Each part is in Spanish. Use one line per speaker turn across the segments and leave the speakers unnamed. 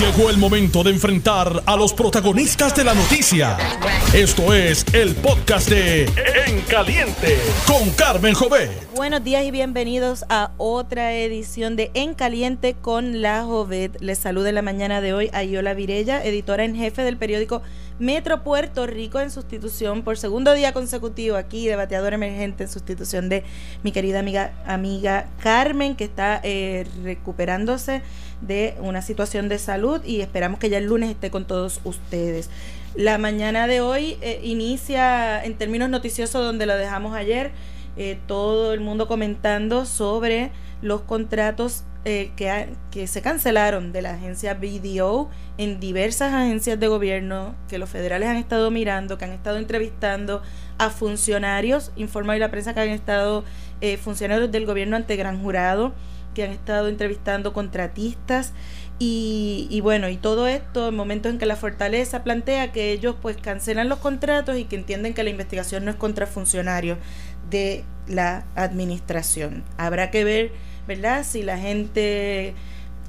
Llegó el momento de enfrentar a los protagonistas de la noticia. Esto es el podcast de En Caliente con Carmen Jové.
Buenos días y bienvenidos a otra edición de En Caliente con la Jovet. Les saluda en la mañana de hoy a Yola Virella, editora en jefe del periódico Metro Puerto Rico en sustitución por segundo día consecutivo aquí, debateador emergente en sustitución de mi querida amiga, amiga Carmen, que está eh, recuperándose de una situación de salud y esperamos que ya el lunes esté con todos ustedes. La mañana de hoy eh, inicia en términos noticiosos donde lo dejamos ayer, eh, todo el mundo comentando sobre los contratos eh, que, que se cancelaron de la agencia BDO en diversas agencias de gobierno que los federales han estado mirando, que han estado entrevistando a funcionarios, informa hoy la prensa que han estado eh, funcionarios del gobierno ante gran jurado, que han estado entrevistando contratistas. Y, y, bueno, y todo esto en momentos en que la fortaleza plantea que ellos pues cancelan los contratos y que entienden que la investigación no es contra funcionarios de la administración. Habrá que ver ¿verdad? Si la gente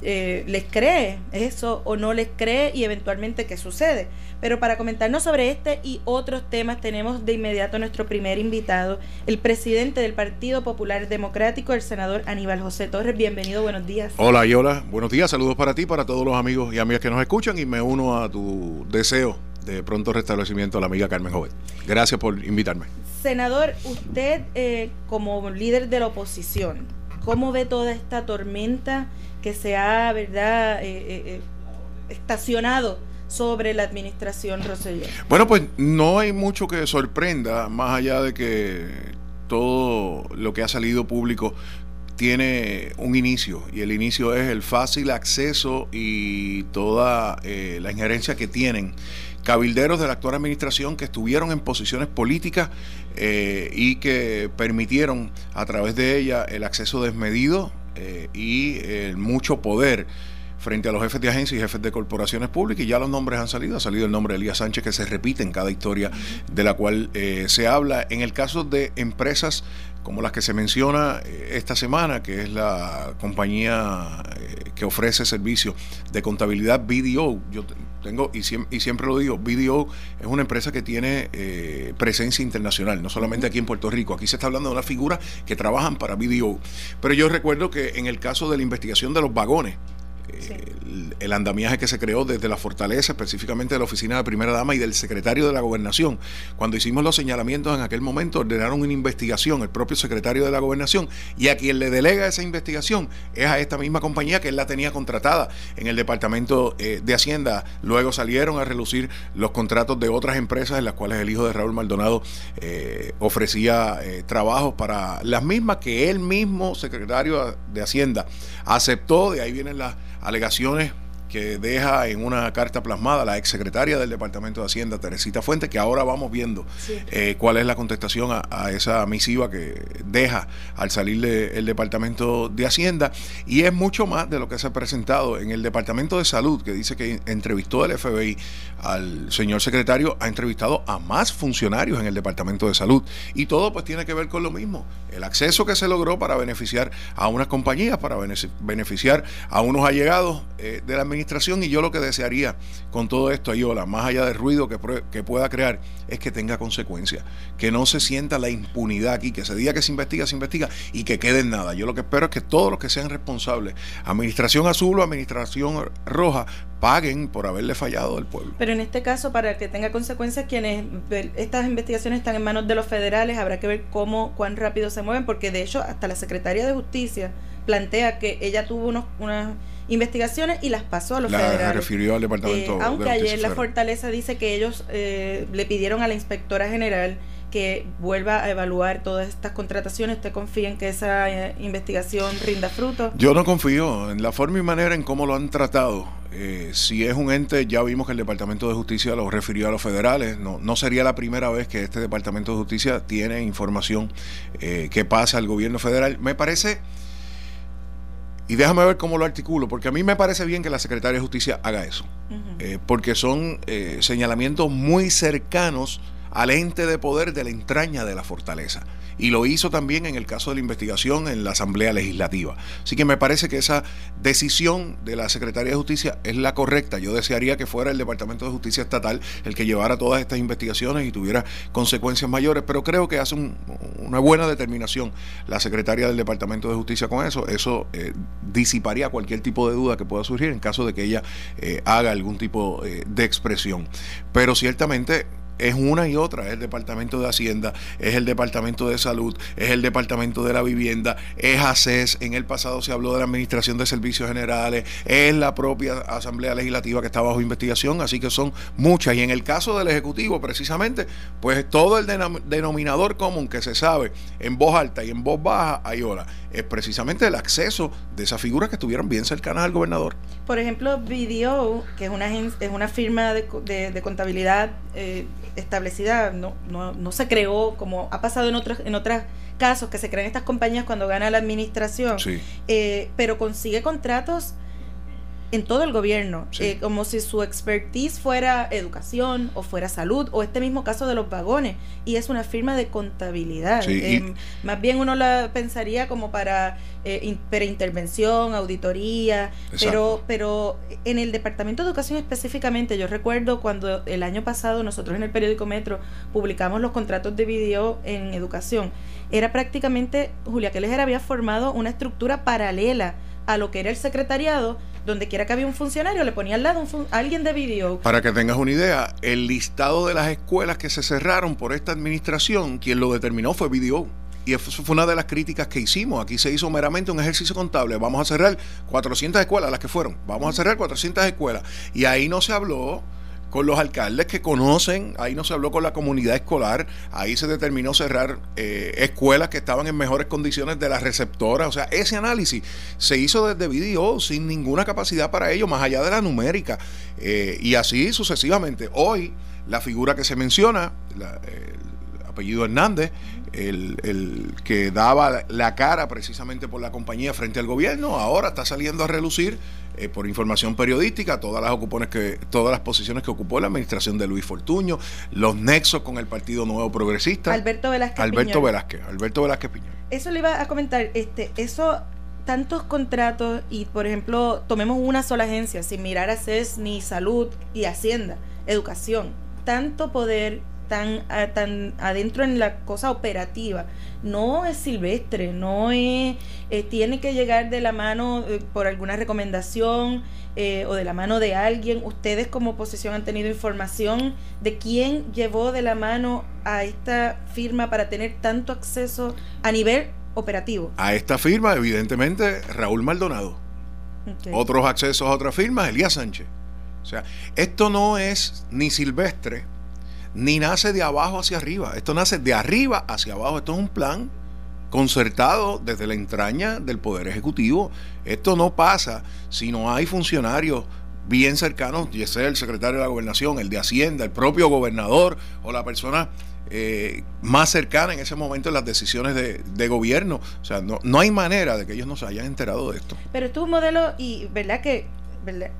eh, les cree eso o no les cree y eventualmente qué sucede. Pero para comentarnos sobre este y otros temas tenemos de inmediato a nuestro primer invitado, el presidente del Partido Popular Democrático, el senador Aníbal José Torres. Bienvenido, buenos días.
Hola, hola, buenos días, saludos para ti, para todos los amigos y amigas que nos escuchan y me uno a tu deseo de pronto restablecimiento a la amiga Carmen Joven. Gracias por invitarme.
Senador, usted eh, como líder de la oposición, ¿Cómo ve toda esta tormenta que se ha, verdad, eh, eh, eh, estacionado sobre la administración Rosselló?
Bueno, pues no hay mucho que sorprenda, más allá de que todo lo que ha salido público tiene un inicio y el inicio es el fácil acceso y toda la injerencia que tienen cabilderos de la actual administración que estuvieron en posiciones políticas eh, y que permitieron a través de ella el acceso desmedido eh, y el mucho poder frente a los jefes de agencias y jefes de corporaciones públicas y ya los nombres han salido, ha salido el nombre de Elías Sánchez que se repite en cada historia de la cual eh, se habla. En el caso de empresas como las que se menciona esta semana, que es la compañía que ofrece servicios de contabilidad BDO, yo tengo, y, siempre, lo digo, BDO es una empresa que tiene eh, presencia internacional, no solamente aquí en Puerto Rico. Aquí se está hablando de una figura que trabajan para BDO. Pero yo recuerdo que en el caso de la investigación de los vagones, el, andamiaje que se creó desde la fortaleza, específicamente de la oficina de primera dama y del secretario de la gobernación. Cuando hicimos los señalamientos en aquel momento, ordenaron una investigación, el propio secretario de la gobernación, y a quien le delega esa investigación es a esta misma compañía que él la tenía contratada en el departamento eh, de Hacienda. Luego salieron a relucir los contratos de otras empresas en las cuales el hijo de Raúl Maldonado eh, ofrecía eh, trabajos para las mismas que él mismo, secretario de Hacienda, aceptó. De ahí vienen las alegaciones que deja en una carta plasmada la exsecretaria del Departamento de Hacienda, Teresita Fuentes, que ahora vamos viendo eh, cuál es la contestación a, esa misiva que deja al salir del Departamento de Hacienda. Y es mucho más de lo que se ha presentado en el Departamento de Salud, que dice que entrevistó el FBI al señor secretario, ha entrevistado a más funcionarios en el Departamento de Salud. Y todo pues tiene que ver con lo mismo, el acceso que se logró para beneficiar a unas compañías, para beneficiar a unos allegados eh, de la administración y yo lo que desearía con todo esto, Ayola, más allá del ruido que, que pueda crear, es que tenga consecuencias, que no se sienta la impunidad aquí, que se diga que se investiga, se investiga y que quede en nada. Yo lo que espero es que todos los que sean responsables, administración azul o administración roja, paguen por haberle fallado al pueblo.
Pero en este caso, para que tenga consecuencias, quienes estas investigaciones están en manos de los federales, habrá que ver cómo, cuán rápido se mueven, porque de hecho hasta la Secretaría de Justicia plantea que ella tuvo unos, unas investigaciones y las pasó a los federales.
refirió al departamento.
Eh, aunque ayer la Fortaleza dice que ellos eh, le pidieron a la inspectora general que vuelva a evaluar todas estas contrataciones. ¿Usted confía en que esa eh, investigación rinda fruto?
Yo no confío en la forma y manera en cómo lo han tratado. si es un ente, ya vimos que el Departamento de Justicia lo refirió a los federales. No, no sería la primera vez que este Departamento de Justicia tiene información que pasa al gobierno federal. Me parece y déjame ver cómo lo articulo, porque a mí me parece bien que la Secretaría de Justicia haga eso, eh, porque son eh, señalamientos muy cercanos al ente de poder de la entraña de la fortaleza y lo hizo también en el caso de la investigación en la Asamblea Legislativa. Así que me parece que esa decisión de la Secretaría de Justicia es la correcta. Yo desearía que fuera el Departamento de Justicia Estatal el que llevara todas estas investigaciones y tuviera consecuencias mayores, pero creo que hace una buena determinación la Secretaría del Departamento de Justicia con eso. Eso eh, disiparía cualquier tipo de duda que pueda surgir en caso de que ella eh, haga algún tipo eh, de expresión. Pero ciertamente es una y otra, es el Departamento de Hacienda, es el Departamento de Salud, es el Departamento de la Vivienda, es ACES, en el pasado se habló de la Administración de Servicios Generales, es la propia Asamblea Legislativa que está bajo investigación, así que son muchas. Y en el caso del Ejecutivo, precisamente, pues todo el denominador común que se sabe en voz alta y en voz baja, hay hora, es precisamente el acceso de esas figuras que estuvieron bien cercanas al gobernador.
Por ejemplo, BDO, que es una, es una firma de, contabilidad eh, establecida, no, no, no se creó como ha pasado en otros en otros casos que se crean estas compañías cuando gana la administración, eh, pero consigue contratos en todo el gobierno, eh, como si su expertise fuera educación o fuera salud o este mismo caso de los vagones y es una firma de contabilidad. Em, más bien uno la pensaría como para eh, intervención, auditoría, pero pero en el departamento de educación específicamente yo recuerdo cuando el año pasado nosotros en el periódico Metro publicamos los contratos de video en educación era prácticamente Julia Keller había formado una estructura paralela a lo que era el secretariado donde quiera que había un funcionario, le ponía al lado un alguien de video.
Para que tengas una idea, el listado de las escuelas que se cerraron por esta administración, quien lo determinó fue video. Y eso fue una de las críticas que hicimos. Aquí se hizo meramente un ejercicio contable. Vamos a cerrar 400 escuelas, las que fueron. Vamos a cerrar 400 escuelas. Y ahí no se habló con los alcaldes que conocen, ahí no se habló con la comunidad escolar, ahí se determinó cerrar eh, escuelas que estaban en mejores condiciones de las receptoras, o sea, ese análisis se hizo desde video sin ninguna capacidad para ello, más allá de la numérica, eh, y así sucesivamente. Hoy, la figura que se menciona, el apellido Hernández, el, el, que daba la cara precisamente por la compañía frente al gobierno, ahora está saliendo a relucir eh, por información periodística todas las ocupones que todas las posiciones que ocupó la administración de Luis Fortuño, los nexos con el Partido Nuevo Progresista.
Alberto Velázquez.
Alberto Velázquez, Alberto Velázquez Piñón.
Eso le iba a comentar, este, eso tantos contratos y por ejemplo, tomemos una sola agencia sin mirar a CES ni salud y hacienda, educación, tanto poder tan, tan adentro en la cosa operativa. No es silvestre, no es, eh, tiene que llegar de la mano eh, por alguna recomendación eh, o de la mano de alguien. Ustedes como oposición han tenido información de quién llevó de la mano a esta firma para tener tanto acceso a nivel operativo.
A esta firma, evidentemente, Raúl Maldonado. Otros accesos a otras firmas, Elías Sánchez. O sea, esto no es ni silvestre, ni nace de abajo hacia arriba. Esto nace de arriba hacia abajo. Esto es un plan concertado desde la entraña del Poder Ejecutivo. Esto no pasa si no hay funcionarios bien cercanos, ya sea el secretario de la Gobernación, el de Hacienda, el propio gobernador o la persona eh, más cercana en ese momento en las decisiones de, gobierno. O sea, no, no hay manera de que ellos no se hayan enterado de esto.
Pero es un modelo, y verdad que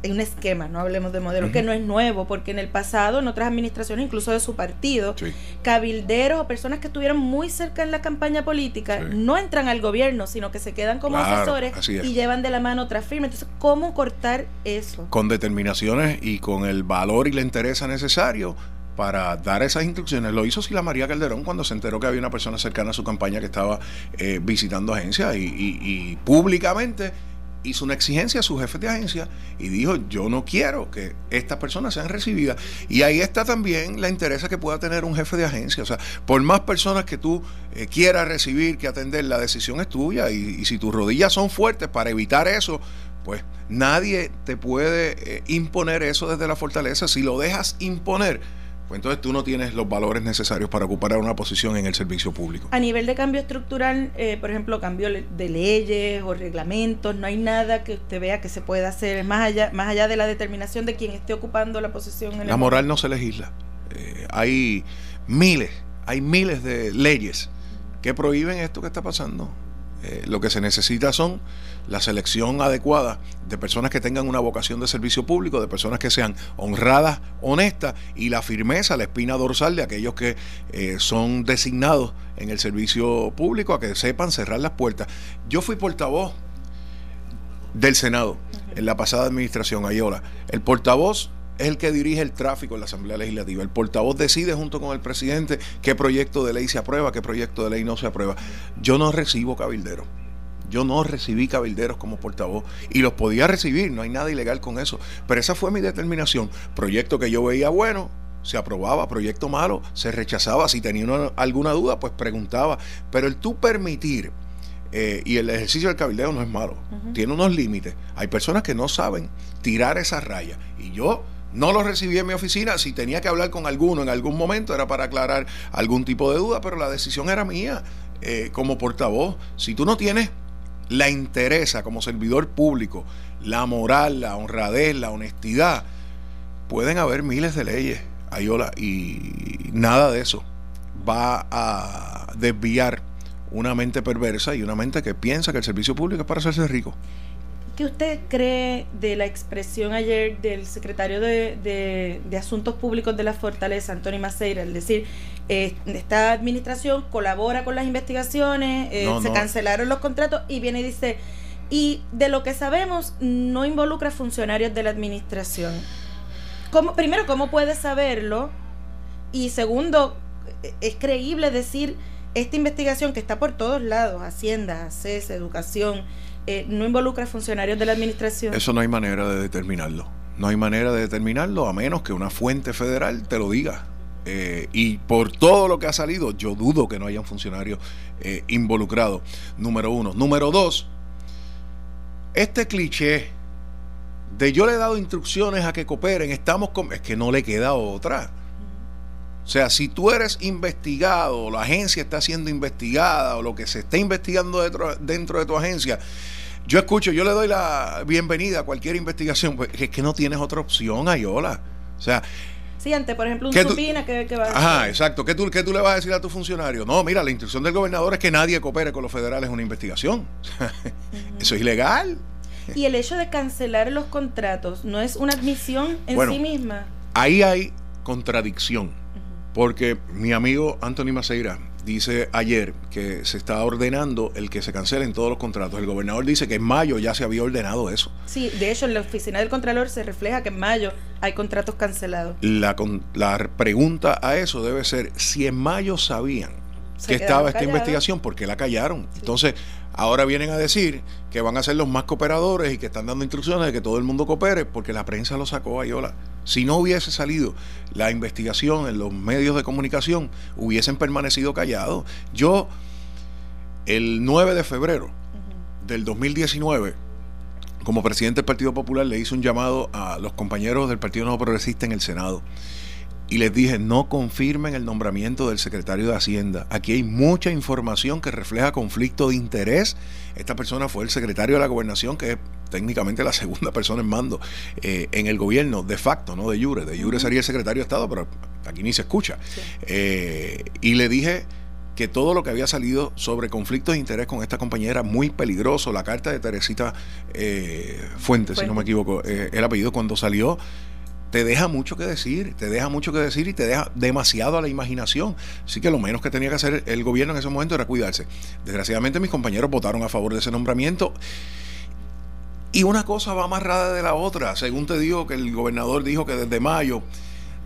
hay un esquema, no hablemos de modelo, que no es nuevo, porque en el pasado, en otras administraciones, incluso de su partido, cabilderos o personas que estuvieron muy cerca en la campaña política no entran al gobierno, sino que se quedan como asesores y llevan de la mano otra firma. Entonces, ¿cómo cortar eso?
Con determinaciones y con el valor y la interés necesario para dar esas instrucciones. Lo hizo Sila María Calderón cuando se enteró que había una persona cercana a su campaña que estaba eh, visitando agencias y, y públicamente hizo una exigencia a su jefe de agencia y dijo, yo no quiero que estas personas sean recibidas. Y ahí está también la interés que pueda tener un jefe de agencia. O sea, por más personas que tú eh, quieras recibir, que atender, la decisión es tuya. Y, si tus rodillas son fuertes para evitar eso, pues nadie te puede eh, imponer eso desde la fortaleza. Si lo dejas imponer, pues entonces tú no tienes los valores necesarios para ocupar una posición en el servicio público.
A nivel de cambio estructural, eh, por ejemplo, cambio de leyes o reglamentos, no hay nada que usted vea que se pueda hacer más allá, más allá de la determinación de quien esté ocupando la posición.
En la moral no se legisla. Eh, hay miles, hay miles de leyes que prohíben esto que está pasando. Eh, lo que se necesita son la selección adecuada de personas que tengan una vocación de servicio público, de personas que sean honradas, honestas y la firmeza, la espina dorsal de aquellos que eh, son designados en el servicio público a que sepan cerrar las puertas. Yo fui portavoz del Senado en la pasada administración, Ayola. El portavoz es el que dirige el tráfico en la Asamblea Legislativa. El portavoz decide junto con el presidente qué proyecto de ley se aprueba, qué proyecto de ley no se aprueba. Yo no recibo cabilderos. Yo no recibí cabilderos como portavoz y los podía recibir, no hay nada ilegal con eso. Pero esa fue mi determinación. Proyecto que yo veía bueno, se aprobaba, proyecto malo, se rechazaba. Si tenía alguna duda, pues preguntaba. Pero el tú permitir, eh, y el ejercicio del cabildeo no es malo, tiene unos límites. Hay personas que no saben tirar esa raya. Y yo no lo recibí en mi oficina. Si tenía que hablar con alguno en algún momento era para aclarar algún tipo de duda, pero la decisión era mía eh, como portavoz. Si tú no tienes la interesa como servidor público, la moral, la honradez, la honestidad, pueden haber miles de leyes, Ayola, y nada de eso va a desviar una mente perversa y una mente que piensa que el servicio público es para hacerse rico.
¿Qué usted cree de la expresión ayer del secretario de, Asuntos Públicos de la Fortaleza, Antonio Maceira, es decir, eh, esta administración colabora con las investigaciones, eh, se cancelaron los contratos y viene y dice, y de lo que sabemos no involucra funcionarios de la administración. ¿Cómo, primero, ¿cómo puede saberlo? Y segundo, ¿es creíble decir esta investigación que está por todos lados, Hacienda, CES, Educación, eh, no involucra funcionarios de la administración?
Eso no hay manera de determinarlo. No hay manera de determinarlo a menos que una fuente federal te lo diga. Eh, y por todo lo que ha salido, yo dudo que no hayan funcionarios eh, involucrados. Número uno. Número dos, este cliché de yo le he dado instrucciones a que cooperen, estamos con... Es que no le queda otra. O sea, si tú eres investigado, la agencia está siendo investigada, o lo que se está investigando dentro, dentro de tu agencia, yo escucho, yo le doy la bienvenida a cualquier investigación, pues es que no tienes otra opción, Ayola. O sea,
Sí, ante, por ejemplo, un supina que, va a
Ajá, exacto. ¿Qué tú, ¿Qué tú le vas a decir a tu funcionario? No, mira, la instrucción del gobernador es que nadie coopere con los federales en una investigación. Eso es ilegal.
Y el hecho de cancelar los contratos no es una admisión en sí misma.
Ahí hay contradicción. Porque mi amigo Anthony Maceira dice ayer que se está ordenando el que se cancelen todos los contratos. El gobernador dice que en mayo ya se había ordenado eso.
Sí, de hecho en la oficina del Contralor se refleja que en mayo hay contratos cancelados.
La, la pregunta a eso debe ser, si en mayo sabían que estaba esta investigación, ¿por qué la callaron? Entonces, ahora vienen a decir que van a ser los más cooperadores y que están dando instrucciones de que todo el mundo coopere, porque la prensa lo sacó a Ayola. Si no hubiese salido la investigación en los medios de comunicación, hubiesen permanecido callados. Yo, el 9 de febrero del 2019, como presidente del Partido Popular, le hice un llamado a los compañeros del Partido Nuevo Progresista en el Senado y les dije, no confirmen el nombramiento del secretario de Hacienda. Aquí hay mucha información que refleja conflicto de interés. Esta persona fue el secretario de la gobernación, que es técnicamente la segunda persona en mando eh, en el gobierno, de facto, no de jure. De jure sería el secretario de Estado, pero aquí ni se escucha. Eh, y le dije que todo lo que había salido sobre conflictos de interés con esta compañera era muy peligroso. La carta de Teresita eh, Fuentes, si no me equivoco, el apellido cuando salió te deja mucho que decir, te deja mucho que decir y te deja demasiado a la imaginación. Así que lo menos que tenía que hacer el gobierno en ese momento era cuidarse. Desgraciadamente mis compañeros votaron a favor de ese nombramiento. Y una cosa va amarrada de la otra. Según te digo que el gobernador dijo que desde mayo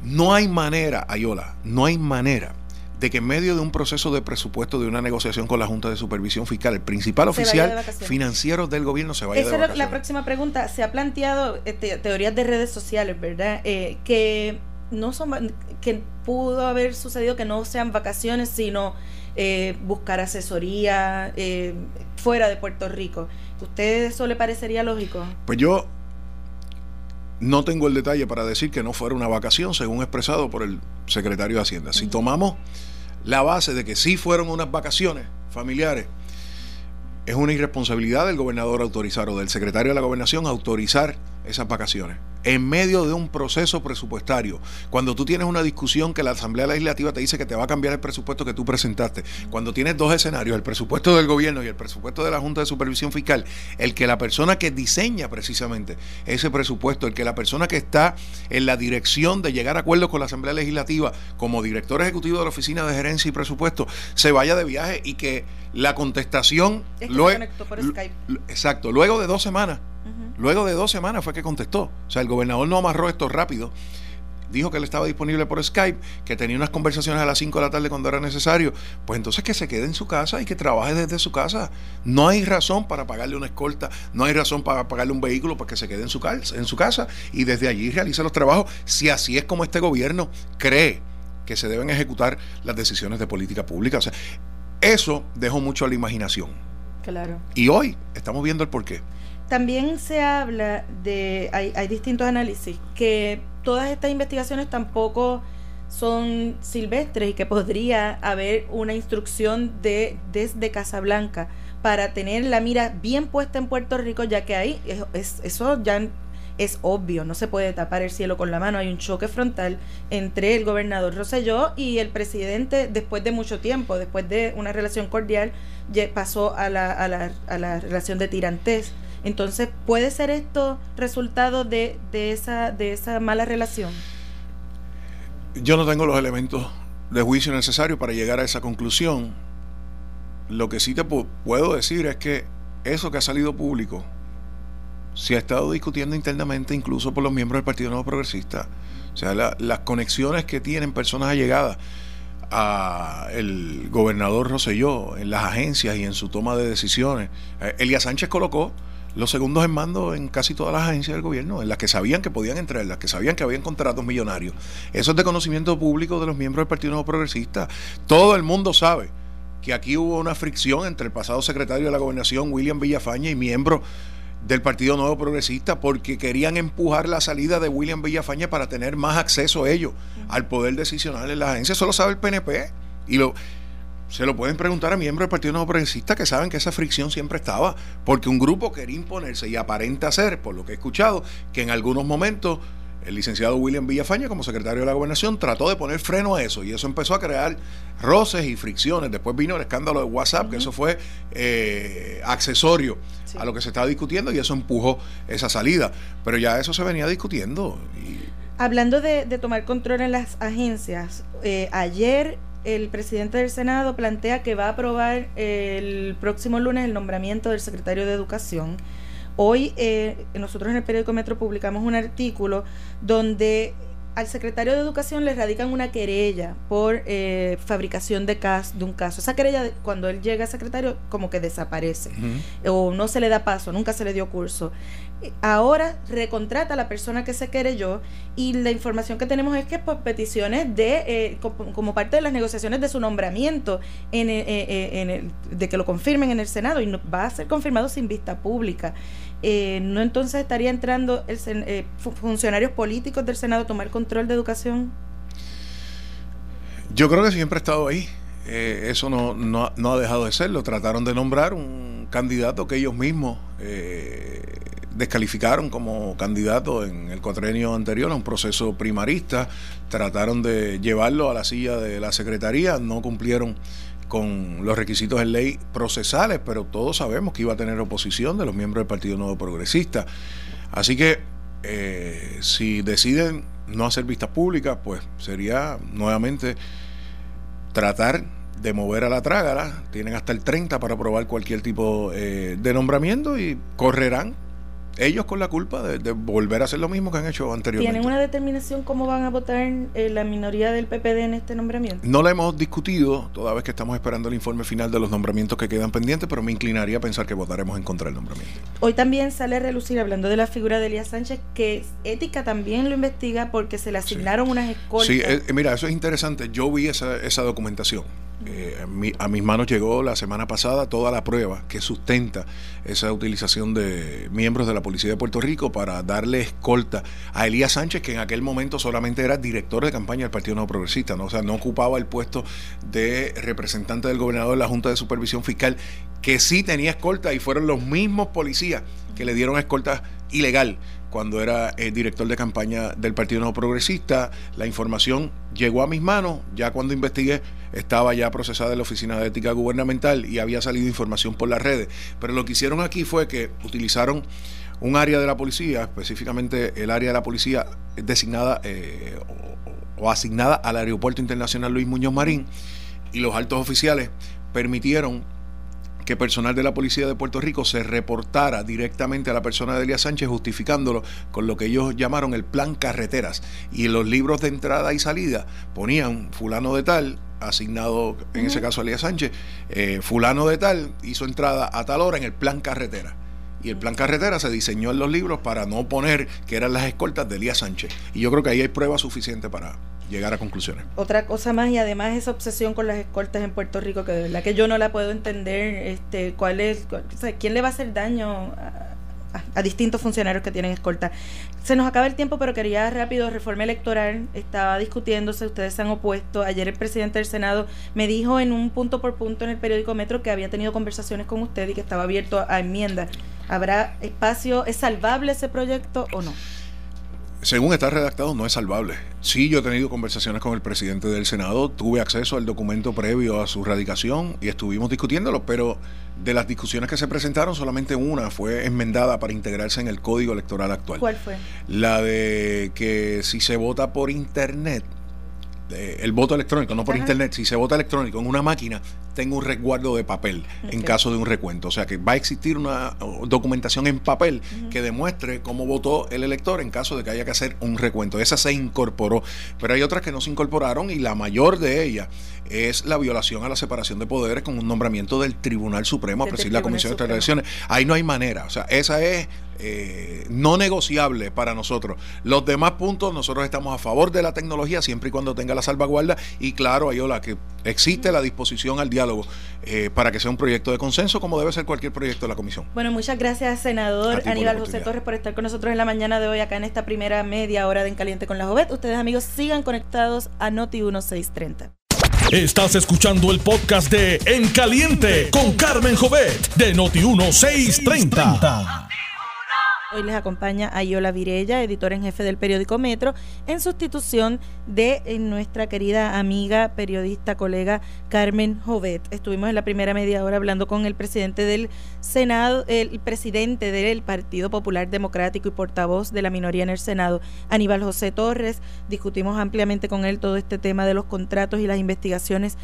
no hay manera, Ayola, no hay manera de que en medio de un proceso de presupuesto de una negociación con la Junta de Supervisión Fiscal, el principal oficial financiero del gobierno se vaya
Esa
es
la próxima pregunta. Se ha planteado este, teorías de redes sociales, ¿verdad? Eh, que no son que pudo haber sucedido que no sean vacaciones, sino eh, buscar asesoría eh, fuera de Puerto Rico. ¿Usted eso le parecería lógico?
Pues yo no tengo el detalle para decir que no fuera una vacación, según expresado por el secretario de Hacienda. Si tomamos la base de que sí fueron unas vacaciones familiares, es una irresponsabilidad del gobernador autorizar o del secretario de la gobernación autorizar esas vacaciones. en medio de un proceso presupuestario, cuando tú tienes una discusión que la Asamblea Legislativa te dice que te va a cambiar el presupuesto que tú presentaste, cuando tienes dos escenarios, el presupuesto del gobierno y el presupuesto de la Junta de Supervisión Fiscal, el que la persona que diseña precisamente ese presupuesto, el que la persona que está en la dirección de llegar a acuerdos con la Asamblea Legislativa como director ejecutivo de la Oficina de Gerencia y Presupuesto, se vaya de viaje y que la contestación... luego, Exacto, luego de dos semanas Luego de dos semanas fue que contestó. O sea, el gobernador no amarró esto rápido. Dijo que él estaba disponible por Skype, que tenía unas conversaciones a las 5 de la tarde cuando era necesario. Pues entonces que se quede en su casa y que trabaje desde su casa. No hay razón para pagarle una escolta, no hay razón para pagarle un vehículo para que se quede en su, casa, en su casa y desde allí realice los trabajos. Si así es como este gobierno cree que se deben ejecutar las decisiones de política pública. O sea, eso dejó mucho a la imaginación.
Claro.
Y hoy estamos viendo el porqué.
También se habla de, hay, hay distintos análisis, que todas estas investigaciones tampoco son silvestres y que podría haber una instrucción de desde Casablanca para tener la mira bien puesta en Puerto Rico, ya que ahí es, eso ya es obvio, no se puede tapar el cielo con la mano, hay un choque frontal entre el gobernador Roselló y el presidente después de mucho tiempo, después de una relación cordial, pasó a la, a la, a la relación de tirantes. Entonces, ¿puede ser esto resultado de, esa, de esa mala relación?
Yo no tengo los elementos de juicio necesarios para llegar a esa conclusión. Lo que sí te puedo decir es que eso que ha salido público se ha estado discutiendo internamente incluso por los miembros del Partido Nuevo Progresista. O sea, las conexiones que tienen personas allegadas a el gobernador Roselló en las agencias y en su toma de decisiones. Eh, Elías Sánchez colocó los segundos en mando en casi todas las agencias del gobierno, en las que sabían que podían entrar, en las que sabían que habían contratos millonarios. Eso es de conocimiento público de los miembros del Partido Nuevo Progresista. Todo el mundo sabe que aquí hubo una fricción entre el pasado secretario de la Gobernación, William Villafaña, y miembros del Partido Nuevo Progresista porque querían empujar la salida de William Villafaña para tener más acceso ellos al poder decisional en las agencias. Eso lo sabe el PNP. Y lo, se lo pueden preguntar a miembros del Partido Nuevo Progresista que saben que esa fricción siempre estaba, porque un grupo quería imponerse y aparenta ser, por lo que he escuchado, que en algunos momentos el licenciado William Villafaña, como secretario de la gobernación, trató de poner freno a eso y eso empezó a crear roces y fricciones. Después vino el escándalo de WhatsApp, que eso fue eh, accesorio a lo que se estaba discutiendo y eso empujó esa salida. Pero ya eso se venía discutiendo.
Hablando de, tomar control en las agencias, eh, ayer el presidente del Senado plantea que va a aprobar el próximo lunes el nombramiento del secretario de Educación. Hoy eh, nosotros en el periódico Metro publicamos un artículo donde al secretario de Educación le radican una querella por eh, fabricación de, cas de un caso. Esa querella, cuando él llega a secretario, como que desaparece o no se le da paso, nunca se le dio curso. Ahora recontrata a la persona que se yo y la información que tenemos es que por peticiones de eh, como parte de las negociaciones de su nombramiento en, eh, eh, en el, de que lo confirmen en el Senado y va a ser confirmado sin vista pública no entonces estaría entrando el, funcionarios políticos del Senado a tomar control de educación
yo creo que siempre ha estado ahí. Eso no, no, no, ha dejado de serlo. Trataron de nombrar un candidato que ellos mismos descalificaron como candidato en el cuatrenio anterior a un proceso primarista, trataron de llevarlo a la silla de la Secretaría, no cumplieron con los requisitos de ley procesales, pero todos sabemos que iba a tener oposición de los miembros del Partido Nuevo Progresista. Así que eh, si deciden no hacer vistas públicas, pues sería nuevamente tratar de mover a la trágara. Tienen hasta el 30 para aprobar cualquier tipo eh, de nombramiento y correrán ellos con la culpa de, volver a hacer lo mismo que han hecho anteriormente.
¿Tienen una determinación cómo van a votar eh, la minoría del PPD en este nombramiento?
No la hemos discutido, toda vez que estamos esperando el informe final de los nombramientos que quedan pendientes, pero me inclinaría a pensar que votaremos en contra del nombramiento.
Hoy también sale a relucir, hablando de la figura de Elías Sánchez, que Ética también lo investiga porque se le asignaron unas escoltas.
Sí, eh, mira, eso es interesante. Yo vi esa, esa documentación. Eh, a mis manos llegó la semana pasada toda la prueba que sustenta esa utilización de miembros de la Policía de Puerto Rico para darle escolta a Elías Sánchez, que en aquel momento solamente era director de campaña del Partido No Progresista, ¿no? o sea, no ocupaba el puesto de representante del gobernador de la Junta de Supervisión Fiscal, que sí tenía escolta y fueron los mismos policías que le dieron escolta ilegal cuando era el director de campaña del Partido Nuevo Progresista. La información llegó a mis manos, ya cuando investigué estaba ya procesada en la Oficina de Ética Gubernamental y había salido información por las redes. Pero lo que hicieron aquí fue que utilizaron un área de la policía, específicamente el área de la policía designada eh, o, asignada al Aeropuerto Internacional Luis Muñoz Marín, y los altos oficiales permitieron que personal de la Policía de Puerto Rico se reportara directamente a la persona de Elías Sánchez justificándolo con lo que ellos llamaron el plan carreteras. Y en los libros de entrada y salida ponían fulano de tal, asignado en ese caso a Elías Sánchez, eh, fulano de tal hizo entrada a tal hora en el plan carretera. Y el plan carretera se diseñó en los libros para no poner que eran las escoltas de Elías Sánchez. Y yo creo que ahí hay prueba suficiente para, llegar a conclusiones.
Otra cosa más y además esa obsesión con las escoltas en Puerto Rico que de verdad que yo no la puedo entender, este, cuál es, quién le va a hacer daño a, distintos funcionarios que tienen escolta. Se nos acaba el tiempo, pero quería rápido, reforma electoral estaba discutiéndose, ustedes se han opuesto. Ayer el presidente del Senado me dijo en un punto por punto en el periódico Metro que había tenido conversaciones con usted y que estaba abierto a enmiendas. ¿Habrá espacio? ¿Es salvable ese proyecto o no?
según está redactado, no es salvable. Sí, yo he tenido conversaciones con el presidente del Senado, tuve acceso al documento previo a su radicación y estuvimos discutiéndolo, pero de las discusiones que se presentaron, solamente una fue enmendada para integrarse en el código electoral actual.
¿Cuál fue?
La de que si se vota por Internet, el voto electrónico, no por internet, si se vota electrónico en una máquina, tengo un resguardo de papel en caso de un recuento. O sea que va a existir una documentación en papel que demuestre cómo votó el elector en caso de que haya que hacer un recuento. Esa se incorporó, pero hay otras que no se incorporaron y la mayor de ellas es la violación a la separación de poderes con un nombramiento del Tribunal Supremo a presidir la Comisión de Elecciones. Ahí no hay manera. O sea, esa es eh, no negociable para nosotros. Los demás puntos, nosotros estamos a favor de la tecnología siempre y cuando tenga la salvaguarda y claro, Ayola, que existe la disposición al diálogo eh, para que sea un proyecto de consenso como debe ser cualquier proyecto de la comisión.
Bueno, muchas gracias, senador Aníbal José Torres, por estar con nosotros en la mañana de hoy acá en esta primera media hora de En Caliente con la Jovet. Ustedes, amigos, sigan conectados a Noti 1630.
Estás escuchando el podcast de En Caliente con Carmen Jovet de Noti 1630.
Hoy les acompaña Ayola Virella, editora en jefe del periódico Metro, en sustitución de eh, nuestra querida amiga, periodista, colega Carmen Jovet. Estuvimos en la primera media hora hablando con el presidente del Senado, el presidente del Partido Popular Democrático y portavoz de la minoría en el Senado, Aníbal José Torres. Discutimos ampliamente con él todo este tema de los contratos y las investigaciones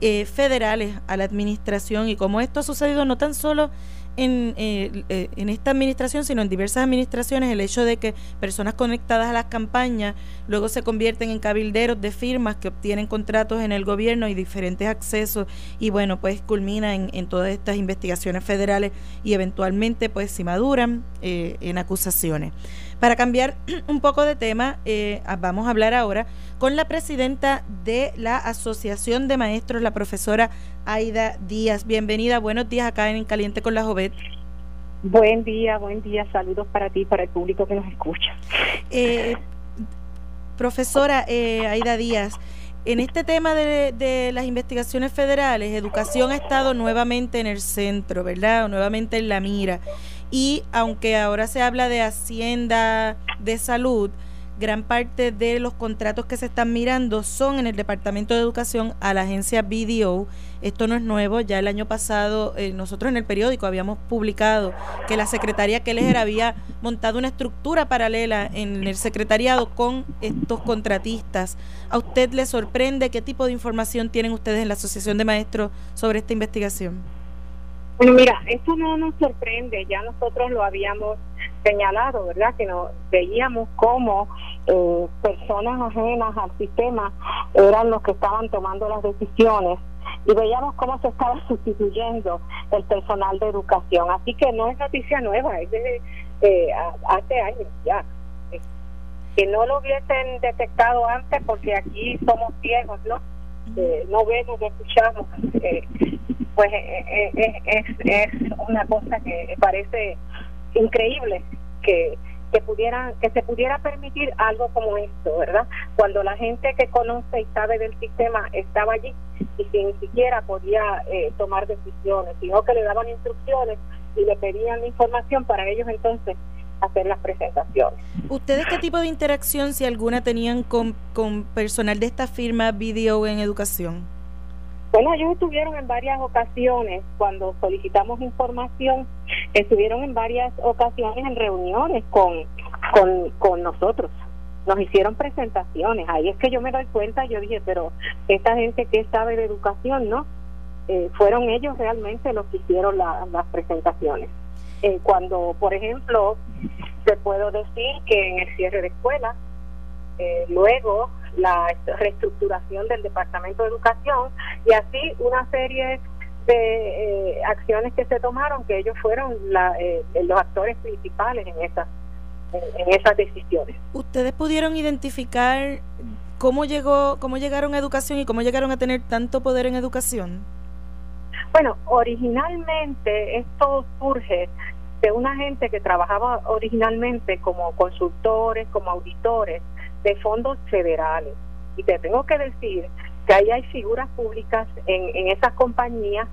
eh, federales a la administración y cómo esto ha sucedido no tan solo en, eh, eh, en esta administración, sino en diversas administraciones, el hecho de que personas conectadas a las campañas luego se convierten en cabilderos de firmas que obtienen contratos en el gobierno y diferentes accesos y bueno, pues culmina en, en todas estas investigaciones federales y eventualmente pues si maduran eh, en acusaciones. Para cambiar un poco de tema, vamos a hablar ahora con la presidenta de la Asociación de Maestros, la profesora Aida Díaz. Bienvenida, buenos días acá en Caliente con la Jovet.
Buen día, buen día, saludos para ti, para el público que nos escucha.
Eh, profesora eh, Aida Díaz, en este tema de, de, las investigaciones federales, educación ha estado nuevamente en el centro, ¿verdad? nuevamente en la mira. Y aunque ahora se habla de Hacienda, de salud, gran parte de los contratos que se están mirando son en el Departamento de Educación a la agencia BDO. Esto no es nuevo, ya el año pasado eh, nosotros en el periódico habíamos publicado que la Secretaría Keller había montado una estructura paralela en el secretariado con estos contratistas. ¿A usted le sorprende qué tipo de información tienen ustedes en la Asociación de Maestros sobre esta investigación?
Bueno, mira, esto no nos sorprende, ya nosotros lo habíamos señalado, ¿verdad? Que nos veíamos como eh, personas ajenas al sistema eran los que estaban tomando las decisiones y veíamos cómo se estaba sustituyendo el personal de educación. Así que no es noticia nueva, es desde eh, hace años ya. que no lo hubiesen detectado antes porque aquí somos ciegos, ¿no? Eh, no vemos, no escuchamos. pues es, es una cosa que parece increíble que que pudieran que se pudiera permitir algo como esto, ¿verdad? Cuando la gente que conoce y sabe del sistema estaba allí y que ni siquiera podía eh, tomar decisiones, sino que le daban instrucciones y le pedían información para ellos entonces hacer las presentaciones.
¿Ustedes qué tipo de interacción, si alguna, tenían con, con personal de esta firma Video en Educación?
Bueno, ellos estuvieron en varias ocasiones cuando solicitamos información, estuvieron en varias ocasiones en reuniones con, con, con nosotros. Nos hicieron presentaciones. Ahí es que yo me doy cuenta, yo dije, pero esta gente que sabe de educación, ¿no? Eh, fueron ellos realmente los que hicieron las presentaciones. Eh, cuando, por ejemplo, te puedo decir que en el cierre de escuelas, eh, luego la reestructuración del Departamento de Educación y así una serie de eh, acciones que se tomaron que ellos fueron eh, los actores principales en esas en, esas decisiones.
¿Ustedes pudieron identificar cómo llegó cómo llegaron a educación y cómo llegaron a tener tanto poder en educación?
Bueno, originalmente esto surge de una gente que trabajaba originalmente como consultores, como auditores de fondos federales. Y te tengo que decir que ahí hay figuras públicas en, en esas compañías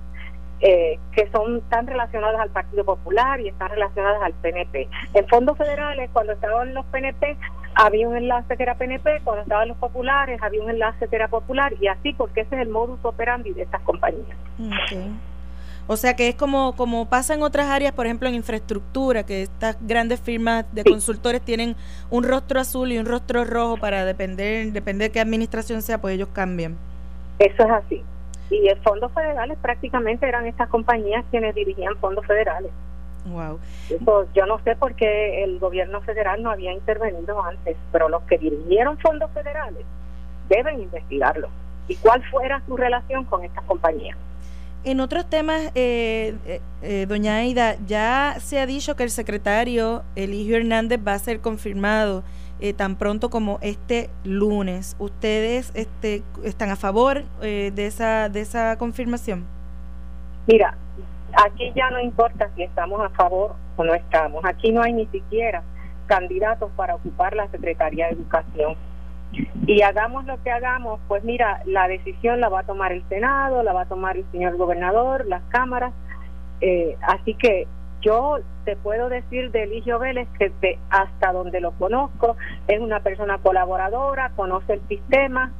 eh, que son tan relacionadas al Partido Popular y están relacionadas al PNP. En fondos federales, cuando estaban los PNP, había un enlace que era PNP, cuando estaban los populares, había un enlace que era popular, y así, porque ese es el modus operandi de estas compañías.
O sea que es como, como pasa en otras áreas, por ejemplo en infraestructura, que estas grandes firmas de consultores tienen un rostro azul y un rostro rojo para depender, depender de qué administración sea, pues ellos cambian.
Eso es así. Y el fondos federales prácticamente eran estas compañías quienes dirigían fondos federales.
Wow.
Eso, yo no sé por qué el gobierno federal no había intervenido antes, pero los que dirigieron fondos federales deben investigarlo. ¿Y cuál fuera su relación con estas compañías?
En otros temas, eh, eh, eh, doña Aida, ya se ha dicho que el secretario Eligio Hernández va a ser confirmado eh, tan pronto como este lunes. ¿Ustedes este, están a favor de, esa, de esa confirmación?
Mira, aquí ya no importa si estamos a favor o no estamos. Aquí no hay ni siquiera candidatos para ocupar la Secretaría de Educación y hagamos lo que hagamos, pues mira, la decisión la va a tomar el Senado, la va a tomar el señor gobernador, las cámaras. Eh, así que yo te puedo decir de Eligio Vélez que hasta donde lo conozco es una persona colaboradora, conoce el sistema.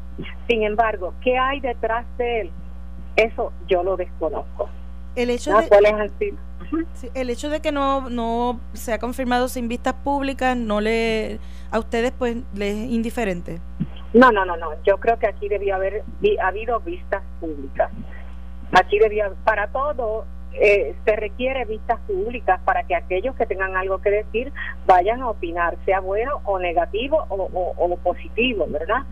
Sin embargo, ¿qué hay detrás de él? Eso yo lo desconozco.
El hecho de, el hecho de que no, no se ha confirmado sin vistas públicas, no le a ustedes pues les es indiferente.
No, no, no, no. Yo creo que aquí debía haber habido vistas públicas. Aquí debía, para todo, eh, se requiere vistas públicas para que aquellos que tengan algo que decir vayan a opinar, sea bueno o negativo o, positivo, ¿verdad?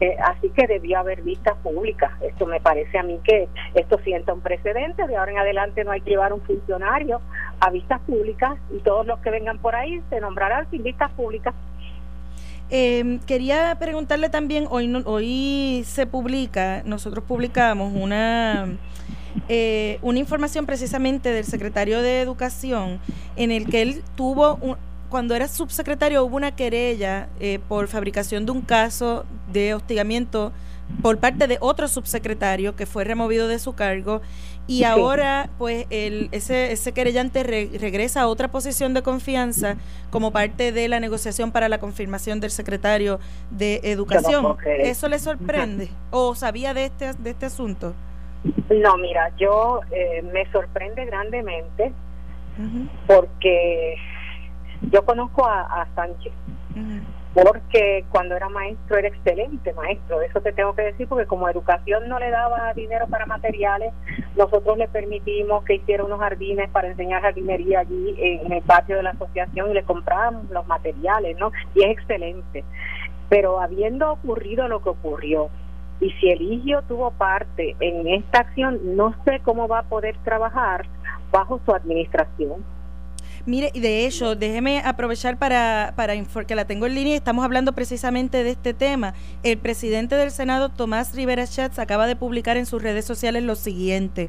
Eh, así que debió haber vistas públicas. Esto me parece a mí que esto sienta un precedente. De ahora en adelante no hay que llevar un funcionario a vistas públicas y todos los que vengan por ahí se nombrarán sin vistas públicas.
Eh, quería preguntarle también, hoy, hoy se publica, nosotros publicamos una, eh, una información precisamente del secretario de Educación en el que él tuvo, cuando era subsecretario hubo una querella eh, por fabricación de un caso de hostigamiento por parte de otro subsecretario que fue removido de su cargo y ahora pues el, ese, ese querellante regresa a otra posición de confianza como parte de la negociación para la confirmación del secretario de Educación. ¿Eso le sorprende o sabía de este, de este asunto?
No, mira, yo eh, me sorprende grandemente porque yo conozco a, Sánchez porque cuando era maestro era excelente maestro, eso te tengo que decir, porque como educación no le daba dinero para materiales, nosotros le permitimos que hiciera unos jardines para enseñar jardinería allí en el patio de la asociación y le comprábamos los materiales, ¿no? Y es excelente. Pero habiendo ocurrido lo que ocurrió, y si Eligio tuvo parte en esta acción, no sé cómo va a poder trabajar bajo su administración
Mire, de hecho, déjeme aprovechar para, para que la tengo en línea y estamos hablando precisamente de este tema. El presidente del Senado, Tomás Rivera Schatz, acaba de publicar en sus redes sociales lo siguiente.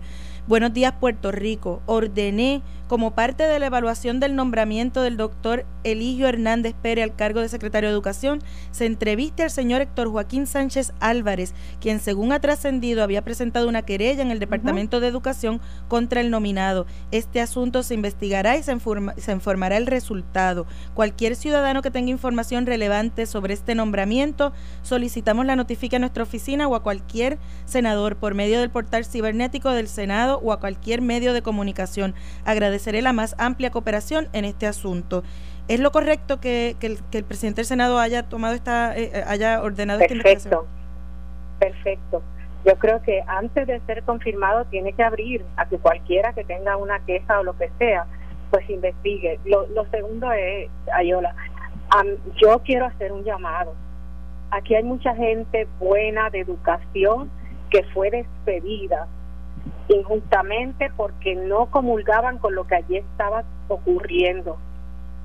Buenos días, Puerto Rico. Ordené como parte de la evaluación del nombramiento del doctor Eligio Hernández Pérez al cargo de secretario de Educación, se entreviste al señor Héctor Joaquín Sánchez Álvarez, quien según ha trascendido había presentado una querella en el Departamento de Educación contra el nominado. Este asunto se investigará y se, se informará el resultado. Cualquier ciudadano que tenga información relevante sobre este nombramiento, solicitamos la notifique a nuestra oficina o a cualquier senador por medio del portal cibernético del Senado o a cualquier medio de comunicación. Agradeceré la más amplia cooperación en este asunto. ¿Es lo correcto que, el, presidente del Senado haya tomado esta, eh, eh, haya ordenado
esta investigación? Perfecto. Yo creo que antes de ser confirmado tiene que abrir a que cualquiera que tenga una queja o lo que sea, pues investigue. Lo, segundo es, Ayola, yo quiero hacer un llamado. Aquí hay mucha gente buena de educación que fue despedida injustamente porque no comulgaban con lo que allí estaba ocurriendo.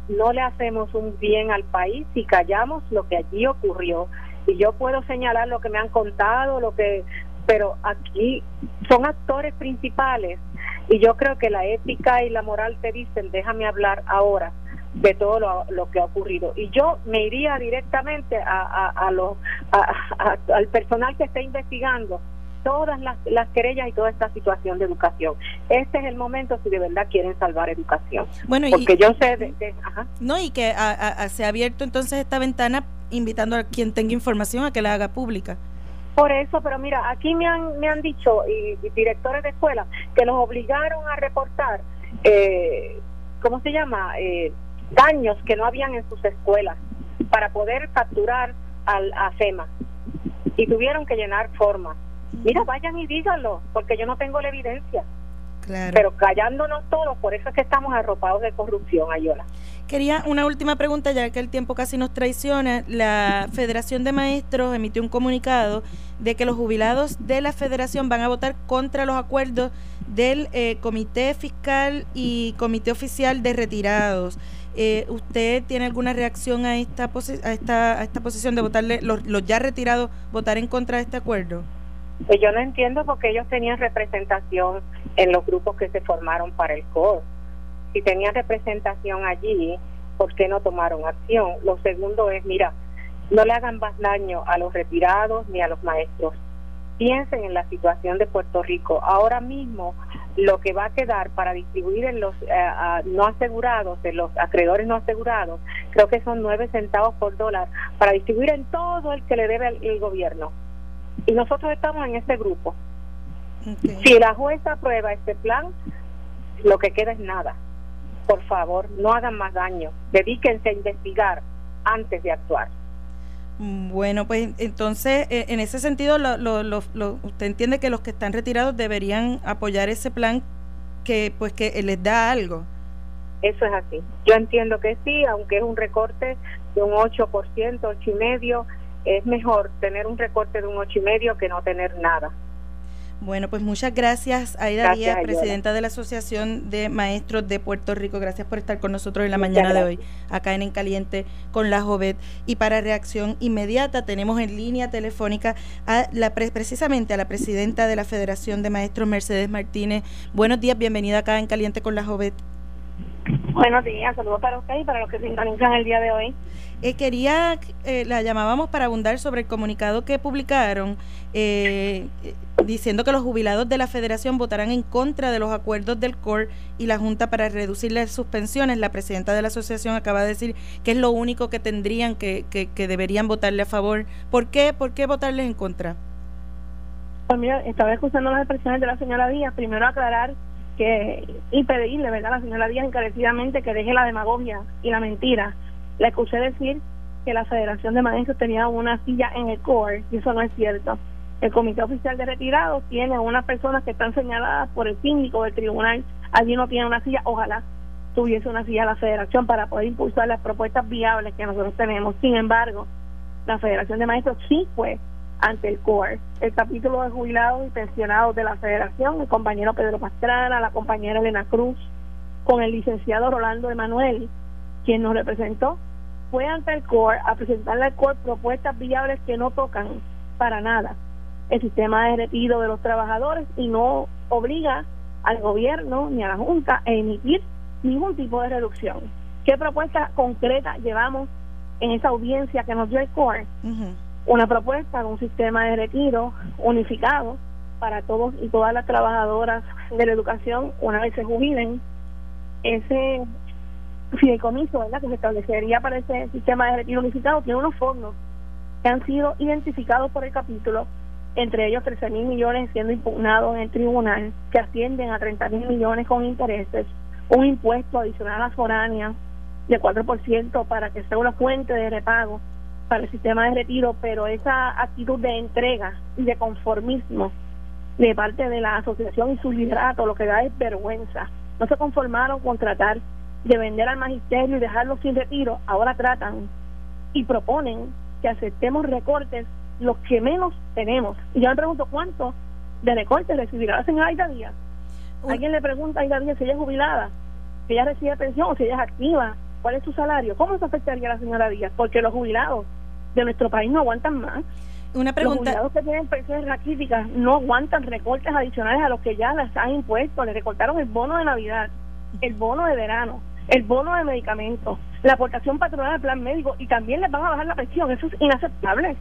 No le hacemos un bien al país si callamos lo que allí ocurrió. Y yo puedo señalar lo que me han contado, lo que pero aquí son actores principales y yo creo que la ética y la moral te dicen, déjame hablar ahora de todo lo, que ha ocurrido. Y yo me iría directamente a, a, a, los, al personal que está investigando todas las, las querellas y toda esta situación de educación. Este es el momento si de verdad quieren salvar educación. Bueno, porque yo sé de,
no y que se ha abierto entonces esta ventana invitando a quien tenga información a que la haga pública.
Por eso, pero mira, aquí me han me han dicho y, directores de escuela que los obligaron a reportar, eh, ¿cómo se llama? Eh, daños que no habían en sus escuelas para poder capturar al, a FEMA y tuvieron que llenar formas mira, vayan y díganlo, porque yo no tengo la evidencia. Pero callándonos todos, por eso es que estamos arropados de corrupción, Ayola.
Quería una última pregunta, ya que el tiempo casi nos traiciona. La Federación de Maestros emitió un comunicado de que los jubilados de la federación van a votar contra los acuerdos del eh, Comité Fiscal y Comité Oficial de Retirados. Eh, ¿Usted tiene alguna reacción a esta, a esta, a esta posición de votarle, los, los ya retirados, votar en contra de este acuerdo?
Pues yo no entiendo porque ellos tenían representación en los grupos que se formaron para el COR. Si tenían representación allí, ¿por qué no tomaron acción? Lo segundo es, mira, no le hagan más daño a los retirados ni a los maestros. Piensen en la situación de Puerto Rico. Ahora mismo lo que va a quedar para distribuir en los eh, no asegurados, en los acreedores no asegurados, creo que son nueve centavos por dólar, para distribuir en todo el que le debe el gobierno y nosotros estamos en este grupo. Si la jueza aprueba este plan, lo que queda es nada. Por favor, no hagan más daño. Dedíquense a investigar antes de actuar.
Bueno, pues entonces, eh, en ese sentido, lo, usted entiende que los que están retirados deberían apoyar ese plan que, pues, que les da algo.
Eso es así. Yo entiendo que sí, aunque es un recorte de un 8%, 8,5%, es mejor tener un recorte de un ocho y medio que no tener nada.
Bueno, pues muchas gracias, Aida Díaz, presidenta de la Asociación de Maestros de Puerto Rico. Gracias por estar con nosotros en la mañana de hoy, acá en En Caliente con la Jovet. Y para reacción inmediata, tenemos en línea telefónica a la precisamente a la presidenta de la Federación de Maestros, Mercedes Martínez. Buenos días, bienvenida acá en Caliente con la Jovet.
Buenos días, saludos para usted y para los que se sintonizan el día de hoy.
Eh, quería, eh, la llamábamos para abundar sobre el comunicado que publicaron eh, diciendo que los jubilados de la federación votarán en contra de los acuerdos del COR y la Junta para reducir las suspensiones. La presidenta de la asociación acaba de decir que es lo único que tendrían que, que, que deberían votarle a favor. ¿Por qué? ¿Por qué votarles en contra?
Pues mira, estaba escuchando las expresiones de la señora Díaz. Primero aclarar que y pedirle, ¿verdad?, a la señora Díaz encarecidamente que deje la demagogia y la mentira le escuché decir que la Federación de Maestros tenía una silla en el core y eso no es cierto. El Comité Oficial de Retirados tiene unas personas que están señaladas por el síndico del tribunal. Allí no tiene una silla, ojalá tuviese una silla la Federación para poder impulsar las propuestas viables que nosotros tenemos. Sin embargo, la Federación de Maestros sí fue ante el CORE. El capítulo de jubilados y pensionados de la Federación, el compañero Pedro Pastrana, la compañera Elena Cruz, con el licenciado Rolando Emanuel, quien nos representó, fue ante el CORE a presentarle al CORE propuestas viables que no tocan para nada el sistema de retiro de los trabajadores y no obliga al gobierno ni a la Junta a emitir ningún tipo de reducción. ¿Qué propuesta concreta llevamos en esa audiencia que nos dio el CORE? Una propuesta de un sistema de retiro unificado para todos y todas las trabajadoras de la educación una vez se jubilen. Ese fideicomiso ¿verdad? que se establecería para ese sistema de retiro unificado tiene unos fondos que han sido identificados por el capítulo, entre ellos 13 mil millones siendo impugnados en el tribunal, que ascienden a 30 mil millones con intereses, un impuesto adicional a foránea de 4% para que sea una fuente de repago para el sistema de retiro, pero esa actitud de entrega y de conformismo de parte de la asociación y su liderato lo que da es vergüenza. No se conformaron con tratar de vender al magisterio y dejarlo sin retiro, ahora tratan y proponen que aceptemos recortes los que menos tenemos. Y yo me pregunto, ¿cuánto de recortes recibirá la señora Aida Díaz? Alguien le pregunta a Aida Díaz si ella es jubilada, si ella recibe pensión o si ella es activa, cuál es su salario, ¿cómo se afectaría a la señora Díaz? Porque los jubilados de nuestro país no aguantan más.
Una pregunta.
Los jubilados que tienen pensiones raquíticas no aguantan recortes adicionales a los que ya les han impuesto. Le recortaron el bono de Navidad, el bono de verano, el bono de medicamentos, la aportación patronal del plan médico y también les van a bajar la pensión. Eso es inaceptable.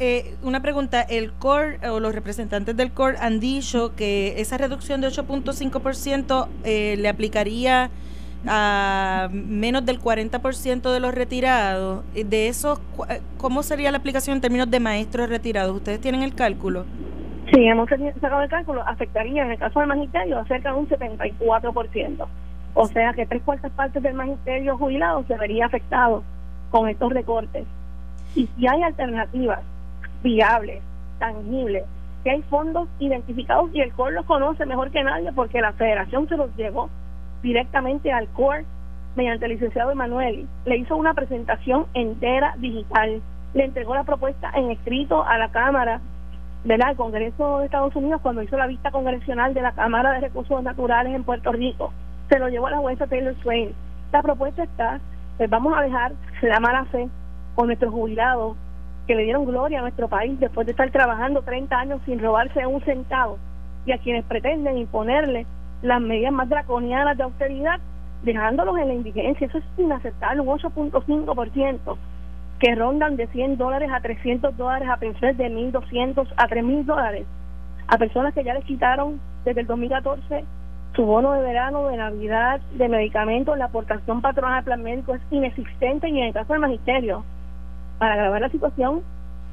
Eh, una pregunta, el CORE o los representantes del CORE han dicho que esa reducción de 8.5% eh, le aplicaría a menos del 40% de los retirados. De esos, eh, ¿cómo sería la aplicación en términos de maestros retirados? ¿Ustedes tienen el cálculo?
Sí, hemos sacado el cálculo. Afectaría en el caso del magisterio a cerca de un 74%. O sea que tres cuartas partes del magisterio jubilado se vería afectado con estos recortes. Y si hay alternativas viables, tangibles, que hay fondos identificados y el COR los conoce mejor que nadie porque la federación se los llevó directamente al COR mediante el licenciado Emanuel. Le hizo una presentación entera digital, le entregó la propuesta en escrito a la Cámara ¿verdad? al Congreso de Estados Unidos cuando hizo la vista congresional de la Cámara de Recursos Naturales en Puerto Rico se lo llevó a la jueza Taylor Swain. La propuesta está, pues vamos a dejar la mala fe con nuestros jubilados que le dieron gloria a nuestro país después de estar trabajando 30 años sin robarse un centavo y a quienes pretenden imponerle las medidas más draconianas de austeridad, dejándolos en la indigencia. Eso es inaceptable, un 8.5% que rondan de 100 dólares a 300 dólares a pensiones de 1.200 a 3.000 dólares a personas que ya les quitaron desde el 2014 su bono de verano, de Navidad, de medicamentos, la aportación patronal al plan médico es inexistente y en el caso del magisterio, para agravar la situación,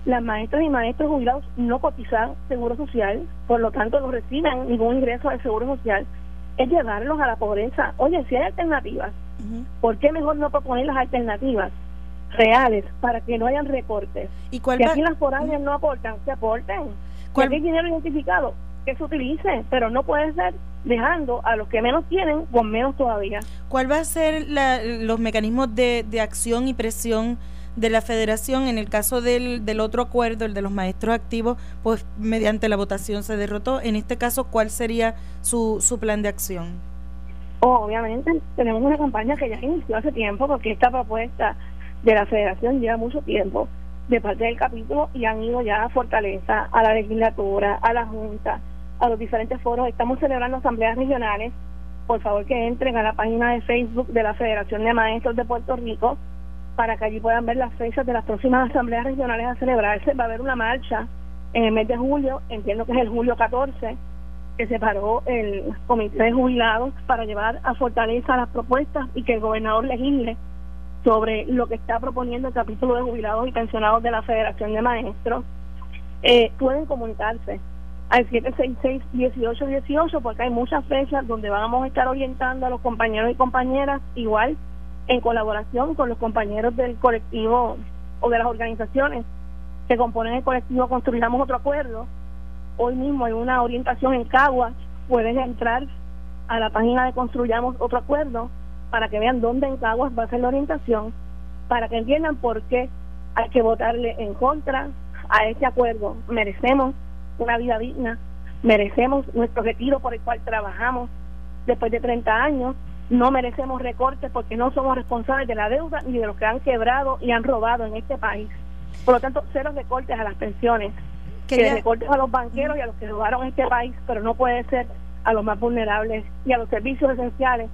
las maestras y maestros jubilados no cotizan seguro social, por lo tanto no reciben ningún ingreso del seguro social, es llevarlos a la pobreza. Oye, si hay alternativas, ¿por qué mejor no proponer las alternativas reales para que no hayan recortes? ¿Y cuál que aquí las foráneas no aportan, se aporten. ¿Cuál... hay dinero identificado, que se utilice, pero no puede ser dejando a los que menos tienen con menos todavía.
¿Cuál va a ser los mecanismos de, de, acción y presión de la federación en el caso del, del otro acuerdo, el de los maestros activos, pues mediante la votación se derrotó? En este caso, ¿cuál sería su, su plan de acción?
Oh, obviamente tenemos una campaña que ya inició hace tiempo porque esta propuesta de la federación lleva mucho tiempo de parte del capítulo y han ido ya a Fortaleza, a la legislatura, a la Junta, a los diferentes foros. Estamos celebrando asambleas regionales. Por favor que entren a la página de Facebook de la Federación de Maestros de Puerto Rico para que allí puedan ver las fechas de las próximas asambleas regionales a celebrarse. Va a haber una marcha en el mes de julio, entiendo que es el julio 14, que se paró el comité de jubilados para llevar a Fortaleza las propuestas y que el gobernador legisle sobre lo que está proponiendo el capítulo de jubilados y pensionados de la Federación de Maestros. Eh, pueden comunicarse al 766-1818 porque hay muchas fechas donde vamos a estar orientando a los compañeros y compañeras igual en colaboración con los compañeros del colectivo o de las organizaciones que componen el colectivo Construyamos Otro Acuerdo. Hoy mismo hay una orientación en Caguas, pueden entrar a la página de Construyamos Otro Acuerdo para que vean dónde en Caguas va a ser la orientación, para que entiendan por qué hay que votarle en contra a ese acuerdo. Merecemos una vida digna, merecemos nuestro retiro por el cual trabajamos después de 30 años, no merecemos recortes porque no somos responsables de la deuda ni de los que han quebrado y han robado en este país. Por lo tanto, cero recortes a las pensiones, que recortes a los banqueros y a los que robaron este país, pero no puede ser a los más vulnerables y a los servicios esenciales,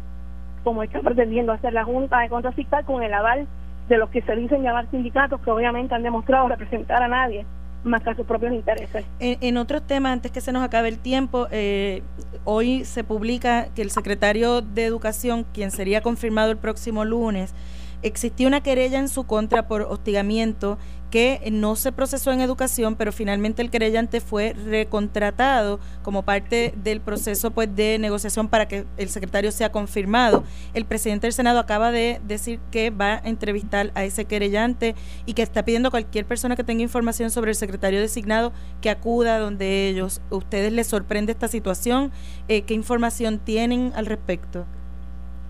como está pretendiendo hacer la Junta de Control Fiscal con el aval de los que se dicen llamar sindicatos, que obviamente han demostrado representar a nadie más a sus propios intereses.
En, en otros temas, antes que se nos acabe el tiempo, eh, hoy se publica que el secretario de Educación, quien sería confirmado el próximo lunes, existía una querella en su contra por hostigamiento que no se procesó en educación, pero finalmente el querellante fue recontratado como parte del proceso pues de negociación para que el secretario sea confirmado. El presidente del Senado acaba de decir que va a entrevistar a ese querellante y que está pidiendo a cualquier persona que tenga información sobre el secretario designado que acuda donde ellos. ¿Ustedes les sorprende esta situación? Eh, ¿Qué información tienen al respecto?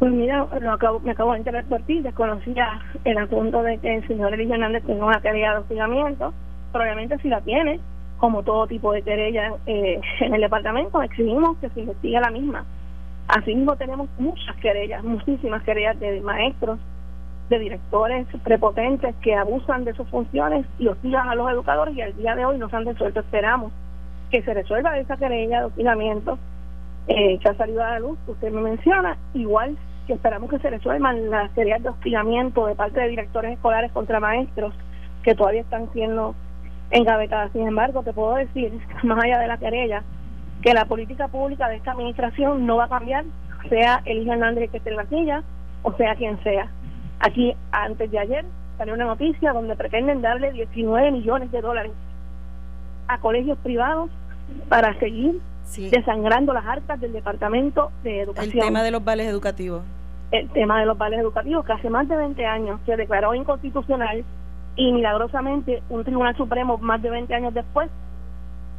Pues mira, lo acabo, me acabo de enterar por ti, desconocía el asunto de que el señor Eligio Hernández tenga una querella de hostigamiento, probablemente si la tiene, como todo tipo de querella eh, en el departamento, exigimos que se investigue la misma. Asimismo tenemos muchas querellas, muchísimas querellas de maestros, de directores prepotentes que abusan de sus funciones y hostigan a los educadores y al día de hoy nos han resuelto. Esperamos que se resuelva esa querella de hostigamiento eh, que ha salido a la luz, que usted me menciona, igual que esperamos que se resuelvan las querellas de hostigamiento de parte de directores escolares contra maestros que todavía están siendo engavetadas. Sin embargo, te puedo decir, más allá de la querella, que la política pública de esta administración no va a cambiar, sea el hijo Hernández que esté en la silla o sea quien sea. Aquí, antes de ayer, salió una noticia donde pretenden darle 19 millones de dólares a colegios privados para seguir desangrando las arcas del Departamento de Educación.
El tema de los vales educativos.
El tema de los vales educativos, que hace más de 20 años se declaró inconstitucional y milagrosamente un Tribunal Supremo más de 20 años después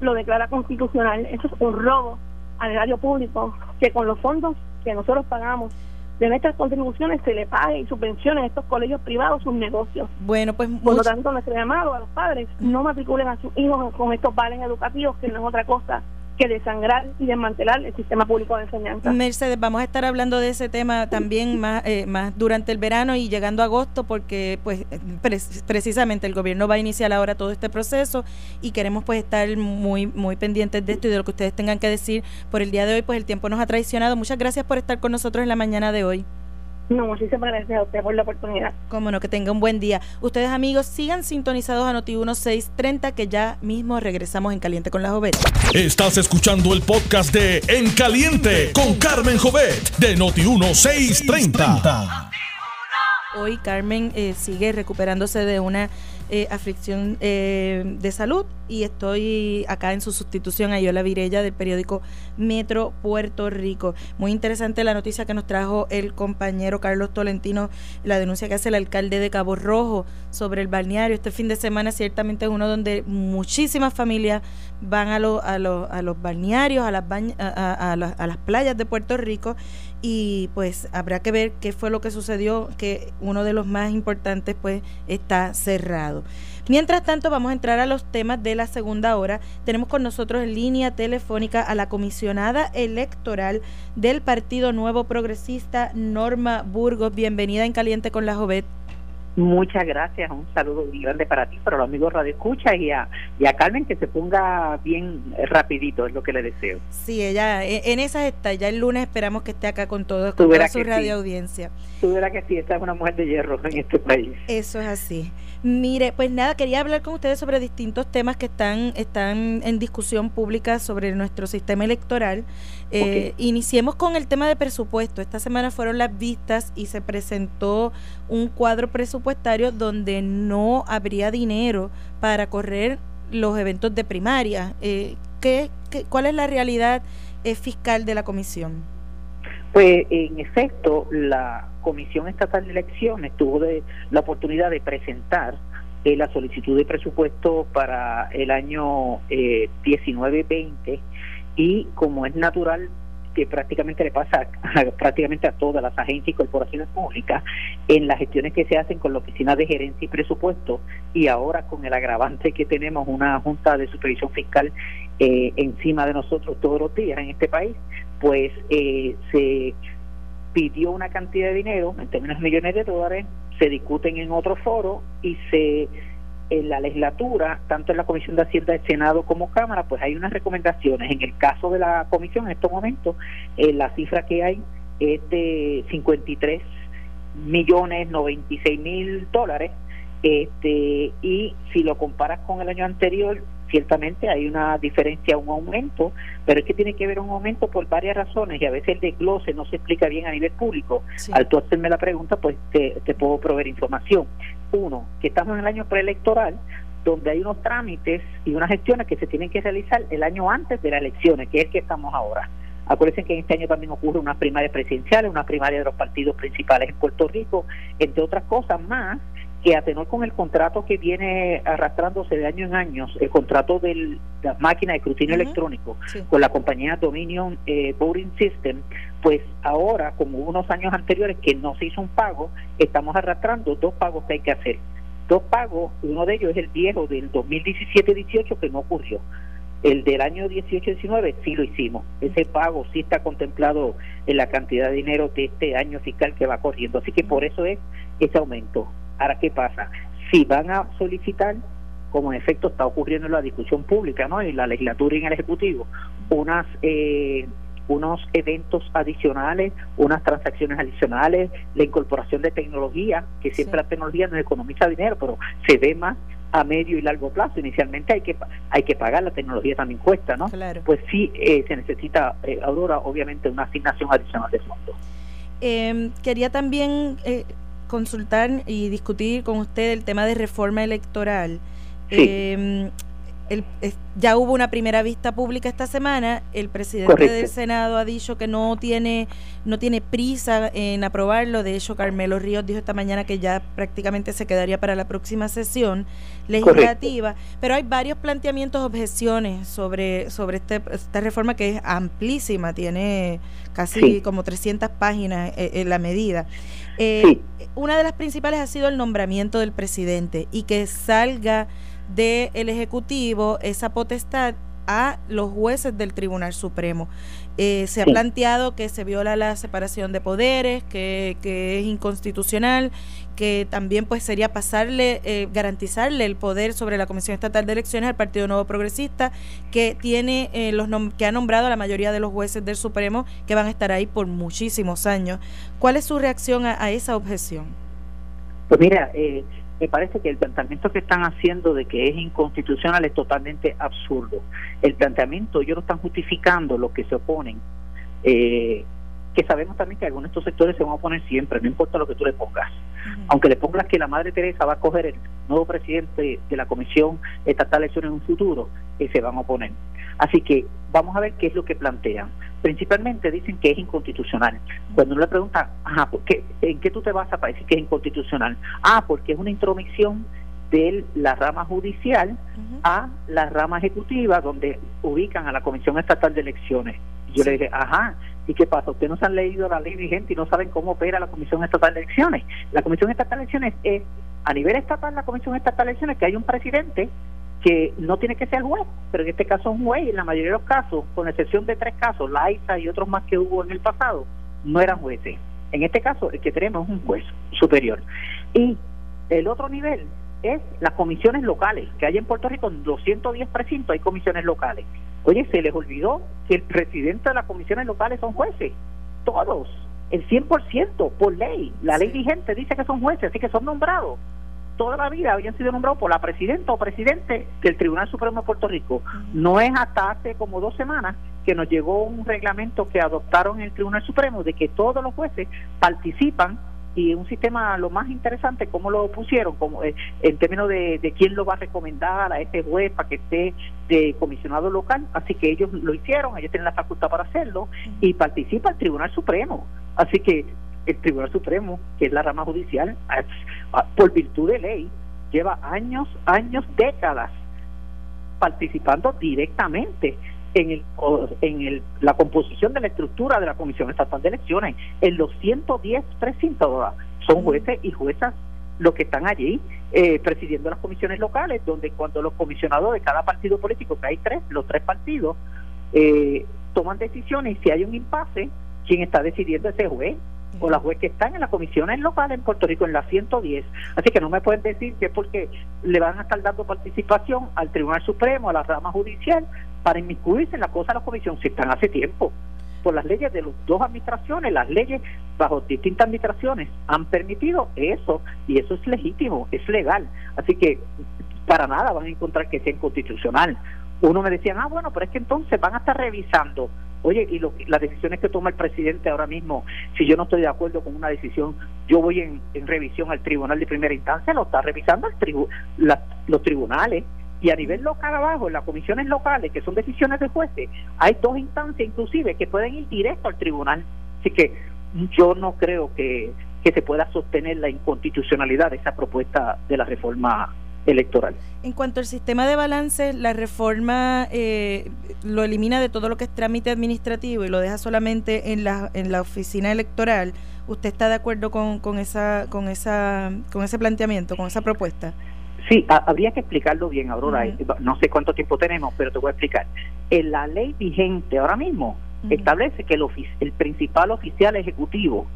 lo declara constitucional. Eso es un robo al erario público que con los fondos que nosotros pagamos de nuestras contribuciones se le pague y subvencione a estos colegios privados sus negocios.
Bueno, pues
por lo tanto nuestro llamado a los padres no matriculen a sus hijos con estos vales educativos que no es otra cosa que desangrar y desmantelar el sistema público de enseñanza.
Mercedes, vamos a estar hablando de ese tema también más, eh, más durante el verano y llegando a agosto porque pues precisamente el gobierno va a iniciar ahora todo este proceso y queremos pues estar muy muy pendientes de esto y de lo que ustedes tengan que decir por el día de hoy, pues el tiempo nos ha traicionado. Muchas gracias por estar con nosotros en la mañana de hoy.
No, muchísimas gracias a usted por la oportunidad.
Cómo no, que tenga un buen día. Ustedes amigos, sigan sintonizados a Noti 1630 que ya mismo regresamos en Caliente con la Jovet.
Estás escuchando el podcast de En Caliente con Carmen Jovet de Noti 1630.
Hoy Carmen eh, sigue recuperándose de una eh, aflicción eh, de salud y estoy acá en su sustitución a Yola Virella del periódico Metro Puerto Rico. Muy interesante la noticia que nos trajo el compañero Carlos Tolentino, la denuncia que hace el alcalde de Cabo Rojo sobre el balneario. Este fin de semana ciertamente es uno donde muchísimas familias van a, a, a los balnearios, a las, a, a las playas de Puerto Rico y pues habrá que ver qué fue lo que sucedió, que uno de los más importantes pues está cerrado. Mientras tanto, vamos a entrar a los temas de la segunda hora. Tenemos con nosotros en línea telefónica a la comisionada electoral del Partido Nuevo Progresista, Norma Burgos. Bienvenida en Caliente con la Jovet.
Muchas gracias, un saludo muy grande para ti, para los amigos Radio Escucha y a, y a Carmen que se ponga bien rapidito, es lo que le deseo.
Sí, ella e, en esas está, ya el lunes esperamos que esté acá con todos, con toda su radio audiencia.
Tú verás que sí, esta es una mujer de hierro en este país.
Eso es así. Mire, pues nada, quería hablar con ustedes sobre distintos temas que están, están en discusión pública sobre nuestro sistema electoral. Eh, iniciemos con el tema de presupuesto. Esta semana fueron las vistas y se presentó un cuadro presupuestario donde no habría dinero para correr los eventos de primaria. Eh, ¿qué, cuál es la realidad eh, fiscal de la comisión?
Pues en efecto, la Comisión Estatal de Elecciones tuvo de, la oportunidad de presentar eh, la solicitud de presupuesto para el año eh, 19-20 y como es natural que prácticamente le pasa a, prácticamente a todas las agencias y corporaciones públicas en las gestiones que se hacen con la Oficina de Gerencia y Presupuesto y ahora con el agravante que tenemos una Junta de Supervisión Fiscal eh, encima de nosotros todos los días en este país, pues eh, se pidió una cantidad de dinero, en términos de millones de dólares, se discuten en otro foro y se en la legislatura, tanto en la Comisión de Hacienda del Senado como Cámara, pues hay unas recomendaciones. En el caso de la comisión, en estos momentos, eh, la cifra que hay es de 53 millones 96 mil dólares. Este, y si lo comparas con el año anterior, ciertamente hay una diferencia, un aumento, pero es que tiene que haber un aumento por varias razones y a veces el desglose no se explica bien a nivel público. Al tú hacerme la pregunta, pues te, te puedo proveer información. Uno, que estamos en el año preelectoral, donde hay unos trámites y unas gestiones que se tienen que realizar el año antes de las elecciones, que es el que estamos ahora. Acuérdense que en este año también ocurre una primaria presidencial, una primaria de los partidos principales en Puerto Rico, entre otras cosas más, que a tenor con el contrato que viene arrastrándose de año en año, el contrato de las máquinas de escrutinio electrónico con la compañía Dominion eh, Voting System, pues ahora, como unos años anteriores que no se hizo un pago, estamos arrastrando dos pagos que hay que hacer. Dos pagos, uno de ellos es el viejo del 2017-18 que no ocurrió. El del año 18-19 sí lo hicimos. Ese pago sí está contemplado en la cantidad de dinero de este año fiscal que va corriendo. Así que por eso es ese aumento. Ahora, ¿qué pasa? Si van a solicitar, como en efecto está ocurriendo en la discusión pública, ¿no? En la legislatura y en el Ejecutivo, unas eh, unos eventos adicionales, unas transacciones adicionales, la incorporación de tecnología, que siempre la tecnología nos economiza dinero, pero se ve más a medio y largo plazo. Inicialmente hay que hay que pagar, la tecnología también cuesta, ¿no? Pues sí eh, se necesita, eh, Aurora, obviamente una asignación adicional de fondos.
Eh, quería también eh, consultar y discutir con usted el tema de reforma electoral. Em, ya hubo una primera vista pública esta semana. El presidente del Senado ha dicho que no tiene, no tiene prisa en aprobarlo. De hecho, Carmelo Ríos dijo esta mañana que ya prácticamente se quedaría para la próxima sesión legislativa. Pero hay varios planteamientos, objeciones sobre, sobre este, esta reforma que es amplísima, tiene casi como 300 páginas eh, en la medida. Eh, una de las principales ha sido el nombramiento del presidente y que salga del Ejecutivo esa potestad a los jueces del Tribunal Supremo. Eh, se ha planteado que se viola la separación de poderes, que, que es inconstitucional, que también pues sería pasarle, eh, garantizarle el poder sobre la Comisión Estatal de Elecciones al Partido Nuevo Progresista, que tiene eh, los que ha nombrado a la mayoría de los jueces del Supremo que van a estar ahí por muchísimos años. ¿Cuál es su reacción a, a esa objeción?
Pues mira, eh, me parece que el planteamiento que están haciendo de que es inconstitucional es totalmente absurdo. El planteamiento, ellos no están justificando lo que se oponen. Eh, que sabemos también que algunos de estos sectores se van a oponer siempre, no importa lo que tú le pongas. Aunque le pongas que la Madre Teresa va a coger el nuevo presidente de la Comisión Estatal de Elecciones en un futuro, eh, se van a oponer. Así que vamos a ver qué es lo que plantean principalmente dicen que es inconstitucional. Cuando uno le pregunta, ajá, ¿en qué tú te vas a decir que es inconstitucional? Ah, porque es una intromisión de la rama judicial a la rama ejecutiva donde ubican a la Comisión Estatal de Elecciones. Y yo le dije, ajá, ¿y qué pasa? Ustedes no han leído la ley vigente y no saben cómo opera la Comisión Estatal de Elecciones. La Comisión Estatal de Elecciones es, a nivel estatal, la Comisión Estatal de Elecciones, que hay un presidente que no tiene que ser juez, pero en este caso es un juez y en la mayoría de los casos, con excepción de tres casos, la ISA y otros más que hubo en el pasado, no eran jueces. En este caso, el que tenemos es un juez superior. Y el otro nivel es las comisiones locales, que hay en Puerto Rico, en 210 precintos hay comisiones locales. Oye, se les olvidó que el presidente de las comisiones locales son jueces, todos, el 100% por ley. La ley vigente dice que son jueces, así que son nombrados toda la vida habían sido nombrados por la presidenta o presidente del Tribunal Supremo de Puerto Rico. No es hasta hace como dos semanas que nos llegó un reglamento que adoptaron el Tribunal Supremo de que todos los jueces participan y un sistema lo más interesante cómo lo pusieron como eh, en términos de, de, quién lo va a recomendar a ese juez para que esté de comisionado local así que ellos lo hicieron ellos tienen la facultad para hacerlo y participa el Tribunal Supremo. Así que el Tribunal Supremo, que es la rama judicial, por virtud de ley, lleva años, años, décadas participando directamente en, el, en el, la composición de la estructura de la Comisión Estatal de Elecciones. En los 110 precintos son jueces y juezas los que están allí eh, presidiendo las comisiones locales, donde cuando los comisionados de cada partido político, que hay tres, los tres partidos, eh, toman decisiones y si hay un impasse, quien está decidiendo ese juez o las jueces que están en las comisiones locales en Puerto Rico, en la 110. Así que no me pueden decir que es porque le van a estar dando participación al Tribunal Supremo, a la rama judicial, para inmiscuirse en la cosa de la comisión, si están hace tiempo. Por las leyes de las dos administraciones, las leyes bajo distintas administraciones han permitido eso y eso es legítimo, es legal. Así que para nada van a encontrar que sea inconstitucional. Uno me decía, ah, bueno, pero es que entonces van a estar revisando Oye, y lo, las decisiones que toma el presidente ahora mismo, si yo no estoy de acuerdo con una decisión, yo voy en, revisión al tribunal de primera instancia, lo está revisando los tribunales. Y a nivel local abajo, en las comisiones locales, que son decisiones de jueces, hay dos instancias inclusive que pueden ir directo al tribunal. Así que yo no creo que se pueda sostener la inconstitucionalidad de esa propuesta de la reforma electoral.
En cuanto al sistema de balance, la reforma eh, lo elimina de todo lo que es trámite administrativo y lo deja solamente en la, en la oficina electoral. ¿Usted está de acuerdo con, con, esa, con, esa, con ese planteamiento, con esa propuesta?
Sí, habría que explicarlo bien, Aurora. No sé cuánto tiempo tenemos, pero te voy a explicar. En la ley vigente ahora mismo establece que el, el principal oficial ejecutivo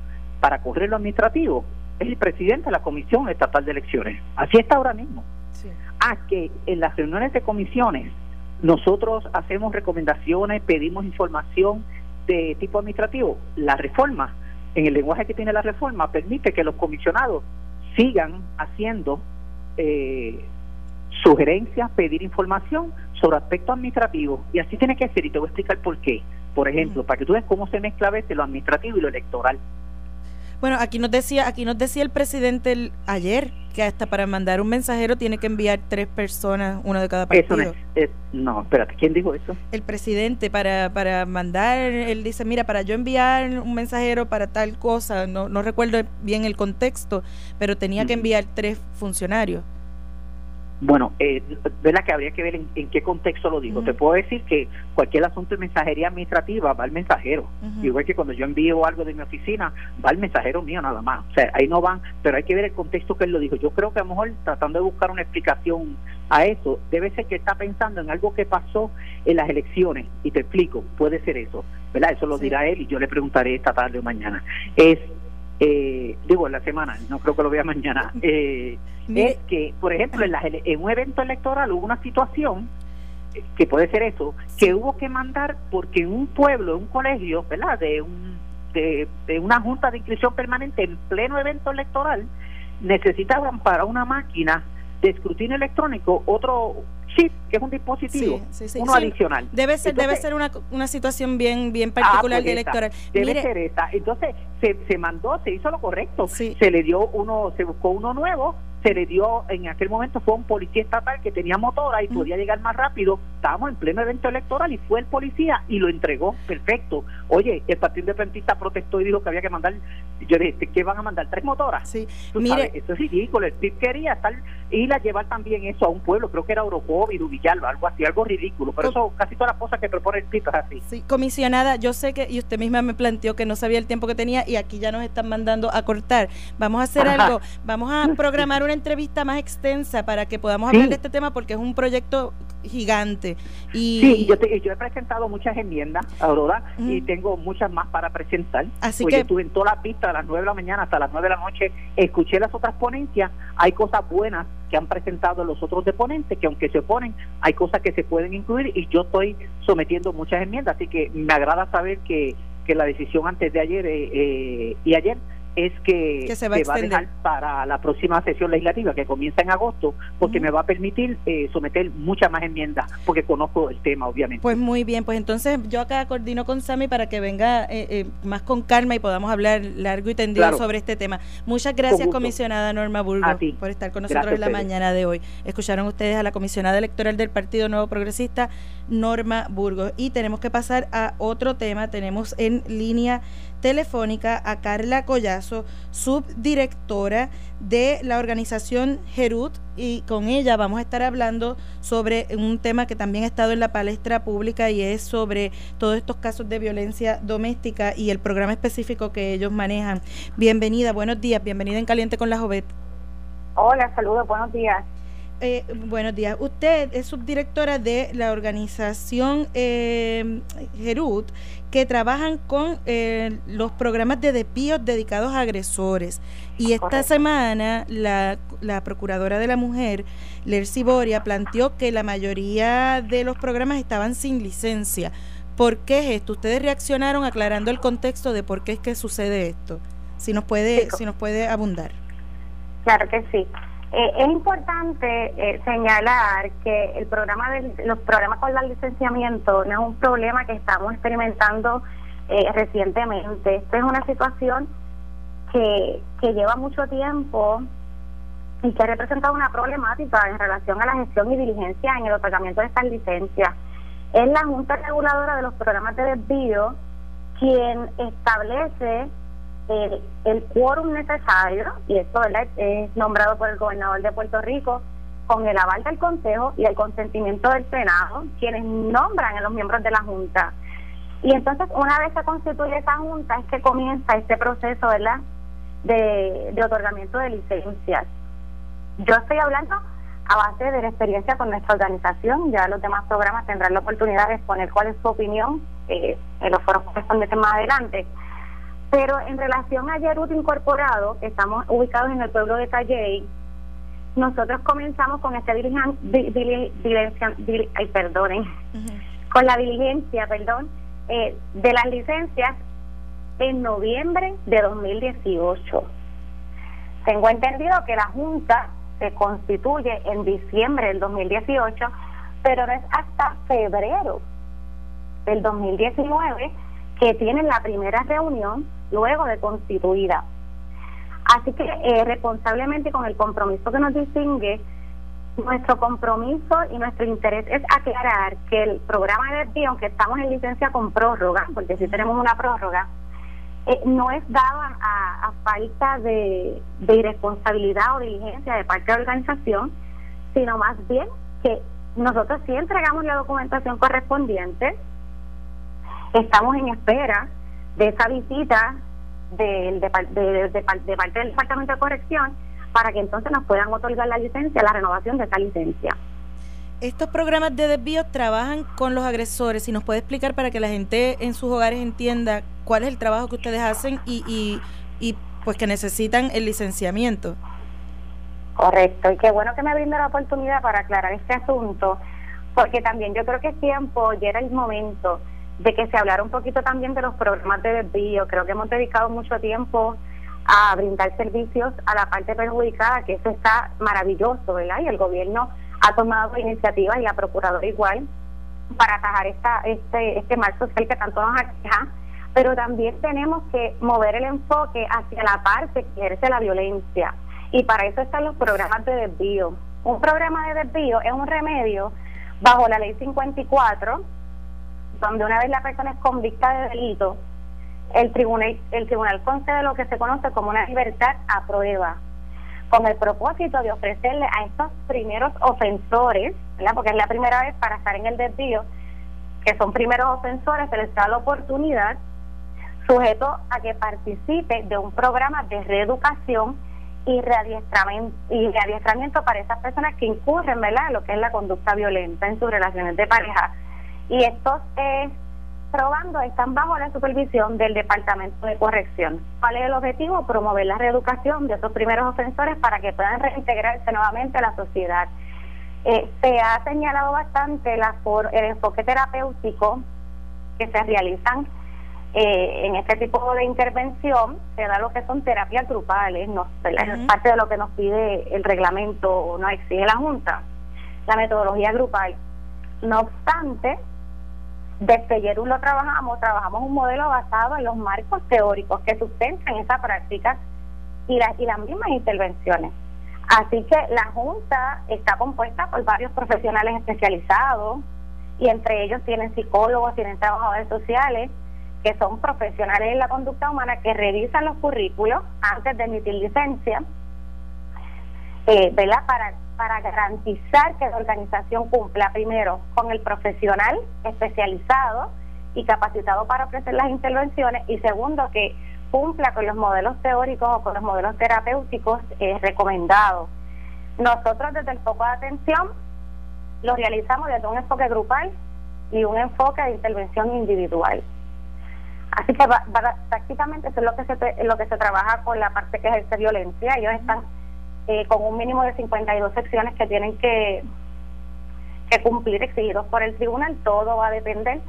para correr lo administrativo es el presidente de la Comisión Estatal de Elecciones. Así está ahora mismo a que en las reuniones de comisiones nosotros hacemos recomendaciones, pedimos información de tipo administrativo. La reforma, en el lenguaje que tiene la reforma, permite que los comisionados sigan haciendo eh, sugerencias, pedir información sobre aspectos administrativos. Y así tiene que ser, y te voy a explicar por qué. Por ejemplo, para que tú veas cómo se mezcla a veces lo administrativo y lo electoral.
Bueno, aquí nos decía, aquí nos decía el presidente ayer que hasta para mandar un mensajero tiene que enviar tres personas, uno de cada partido.
Eso no, espérate, ¿quién dijo eso?
El presidente para para mandar, él dice, mira, para yo enviar un mensajero para tal cosa, no no recuerdo bien el contexto, pero tenía que enviar tres funcionarios.
Bueno, eh, la que habría que ver en, qué contexto lo digo. Te puedo decir que cualquier asunto de mensajería administrativa va al mensajero. Igual que cuando yo envío algo de mi oficina, va al mensajero mío nada más. O sea, ahí no van, pero hay que ver el contexto que él lo dijo. Yo creo que a lo mejor tratando de buscar una explicación a eso, debe ser que está pensando en algo que pasó en las elecciones. Y te explico, puede ser eso. ¿Verdad? Eso lo dirá él y yo le preguntaré esta tarde o mañana. Es eh, digo en la semana, no creo que lo vea mañana, eh, es que, por ejemplo, en, en un evento electoral hubo una situación eh, que puede ser eso, que hubo que mandar porque en un pueblo, en un colegio, ¿verdad? De, un, de, de una junta de inscripción permanente en pleno evento electoral, necesitaban para una máquina de escrutinio electrónico otro chip, que es un dispositivo, uno adicional.
Debe ser, debe ser una, una situación bien, bien ah, particular de electoral.
Debe ser esta. Entonces, se, se mandó, se hizo lo correcto. Se le dio uno, se buscó uno nuevo se le dio, en aquel momento fue un policía estatal que tenía motora y podía llegar más rápido. Estábamos en pleno evento electoral y fue el policía y lo entregó. Perfecto. Oye, el Partido Independentista protestó y dijo que había que mandar. Yo dije, ¿qué van a mandar? ¿Tres motoras?
Sí.
Mire, eso es ridículo. El PIB quería estar ir a llevar también eso a un pueblo. Creo que era y Villalba, algo así, algo ridículo. Pero eso, casi todas las cosas que propone el PIB es así.
Sí, comisionada, yo sé que, y usted misma me planteó que no sabía el tiempo que tenía y aquí ya nos están mandando a cortar. Vamos a hacer algo, vamos a programar una entrevista más extensa para que podamos hablar de este tema porque es un proyecto gigante. Y...
Sí, yo, yo he presentado muchas enmiendas, Aurora, y tengo muchas más para presentar.
Así
pues
que...
Yo estuve en toda la pista a las 9 de la mañana hasta las 9 de la noche, escuché las otras ponencias, hay cosas buenas que han presentado los otros deponentes, que aunque se oponen, hay cosas que se pueden incluir y yo estoy sometiendo muchas enmiendas, así que me agrada saber que, que la decisión antes de ayer eh, eh y ayer es que,
se, va, a
dejar para la próxima sesión legislativa que comienza en agosto, porque me va a permitir eh, someter muchas más enmiendas, porque conozco el tema, obviamente.
Pues muy bien, pues entonces yo acá coordino con Sami para que venga eh, eh, más con calma y podamos hablar largo y tendido sobre este tema. Muchas gracias, comisionada Norma Burgos, por estar con nosotros en la mañana de hoy. Escucharon ustedes a la comisionada electoral del Partido Nuevo Progresista, Norma Burgos. Y tenemos que pasar a otro tema. Tenemos en línea telefónica a Carla Collazo, subdirectora de la organización Gerut, y con ella vamos a estar hablando sobre un tema que también ha estado en la palestra pública y es sobre todos estos casos de violencia doméstica y el programa específico que ellos manejan. Bienvenida, buenos días, bienvenida en Caliente con la Jovet.
Hola, saludos, buenos días.
Eh, buenos días. Usted es subdirectora de la organización eh, Gerut, que trabajan con eh, los programas de despíos dedicados a agresores. Y esta semana la, la Procuradora de la Mujer, Lercy Boria, planteó que la mayoría de los programas estaban sin licencia. ¿Por qué es esto? Ustedes reaccionaron aclarando el contexto de por qué es que sucede esto. Si nos puede, si nos puede abundar.
Claro que sí. Eh, es importante eh, señalar que el programa de, los programas con el licenciamiento no es un problema que estamos experimentando eh, recientemente. Esta es una situación que, que lleva mucho tiempo y que ha representado una problemática en relación a la gestión y diligencia en el otorgamiento de estas licencias. Es la Junta Reguladora de los Programas de Desvío quien establece el, quórum necesario, y esto es nombrado por el gobernador de Puerto Rico, con el aval del Consejo y el consentimiento del Senado, quienes nombran a los miembros de la Junta. Y entonces, una vez se constituye esa Junta, es que comienza este proceso, ¿verdad?, de, de otorgamiento de licencias. Yo estoy hablando a base de la experiencia con nuestra organización, ya los demás programas tendrán la oportunidad de exponer cuál es su opinión eh, en los foros correspondientes más adelante. Pero en relación a Yerut Incorporado, que estamos ubicados en el pueblo de Calley, nosotros comenzamos con esta diligencia, ay, perdonen, con la diligencia, perdón, eh, de las licencias en noviembre de 2018. Tengo entendido que la Junta se constituye en diciembre del 2018, pero no es hasta febrero del 2019 que tienen la primera reunión luego de constituida. Así que eh, responsablemente con el compromiso que nos distingue, nuestro compromiso y nuestro interés es aclarar que el programa de desvío, aunque estamos en licencia con prórroga, porque sí tenemos una prórroga, eh, no es dado a, falta de, de, irresponsabilidad o diligencia de parte de la organización, sino más bien que nosotros sí entregamos la documentación correspondiente, estamos en espera de esa visita del, de, parte del Departamento de Corrección para que entonces nos puedan otorgar la licencia, la renovación de esa licencia.
Estos programas de desvío trabajan con los agresores. y nos puede explicar para que la gente en sus hogares entienda cuál es el trabajo que ustedes hacen y, y, y pues que necesitan el licenciamiento.
Correcto, y qué bueno que me brinda la oportunidad para aclarar este asunto, porque también yo creo que es tiempo, ya era el momento de que se hablara un poquito también de los programas de desvío. Creo que hemos dedicado mucho tiempo a brindar servicios a la parte perjudicada, que eso está maravilloso, ¿verdad? Y el gobierno ha tomado iniciativas y la procuradora igual para atajar esta, este, este mal social que tanto nos aqueja, pero también tenemos que mover el enfoque hacia la parte que ejerce la violencia. Y para eso están los programas de desvío. Un programa de desvío es un remedio bajo la ley 54 donde una vez la persona es convicta de delito, el tribunal, el tribunal concede lo que se conoce como una libertad a prueba, con el propósito de ofrecerle a estos primeros ofensores, porque es la primera vez para estar en el desvío, que son primeros ofensores, se les da la oportunidad, sujeto a que participe de un programa de reeducación y readiestramiento, y readiestramiento para esas personas que incurren ¿verdad? lo que es la conducta violenta en sus relaciones de pareja y estos eh, probando están bajo la supervisión del Departamento de Corrección. ¿Cuál es el objetivo? Promover la reeducación de esos primeros ofensores para que puedan reintegrarse nuevamente a la sociedad. Eh, se ha señalado bastante la, por el enfoque terapéutico que se realizan eh, en este tipo de intervención, se da lo que son terapias grupales, no, es parte de lo que nos pide el reglamento o no exige la Junta, la metodología grupal. No obstante, desde Yerú lo trabajamos, trabajamos un modelo basado en los marcos teóricos que sustentan esa práctica y, las y las mismas intervenciones. Así que la Junta está compuesta por varios profesionales especializados y entre ellos tienen psicólogos, tienen trabajadores sociales que son profesionales en la conducta humana que revisan los currículos antes de emitir licencia, eh, ¿verdad? Para para garantizar que la organización cumpla primero con el profesional especializado y capacitado para ofrecer las intervenciones y segundo que cumpla con los modelos teóricos o con los modelos terapéuticos eh, recomendados. nosotros desde el foco de atención lo realizamos desde un enfoque grupal y un enfoque de intervención individual. Así que prácticamente eso es lo que se lo que se trabaja con la parte que ejerce violencia. Ellos están eh, con un mínimo de 52 secciones que tienen que, que cumplir exigidos por el tribunal. Todo va a depender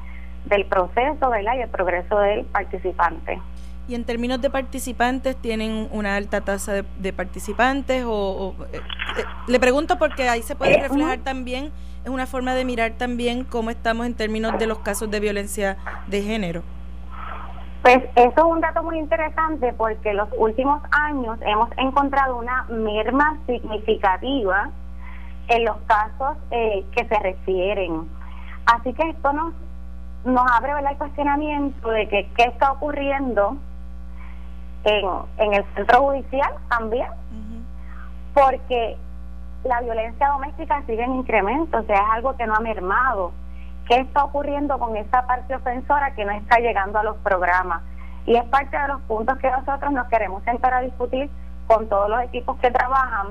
del proceso ¿verdad? y el progreso del participante.
Y en términos de participantes, ¿tienen una alta tasa de, participantes? O, eh, eh, le pregunto porque ahí se puede reflejar también, es una forma de mirar también cómo estamos en términos de los casos de violencia de género.
Pues eso es un dato muy interesante porque los últimos años hemos encontrado una merma significativa en los casos eh, que se refieren. Así que esto nos, nos abre el cuestionamiento de que qué está ocurriendo en, en el centro judicial también, porque la violencia doméstica sigue en incremento, o sea, es algo que no ha mermado. ¿Qué está ocurriendo con esa parte ofensora que no está llegando a los programas? Y es parte de los puntos que nosotros nos queremos sentar a discutir con todos los equipos que trabajan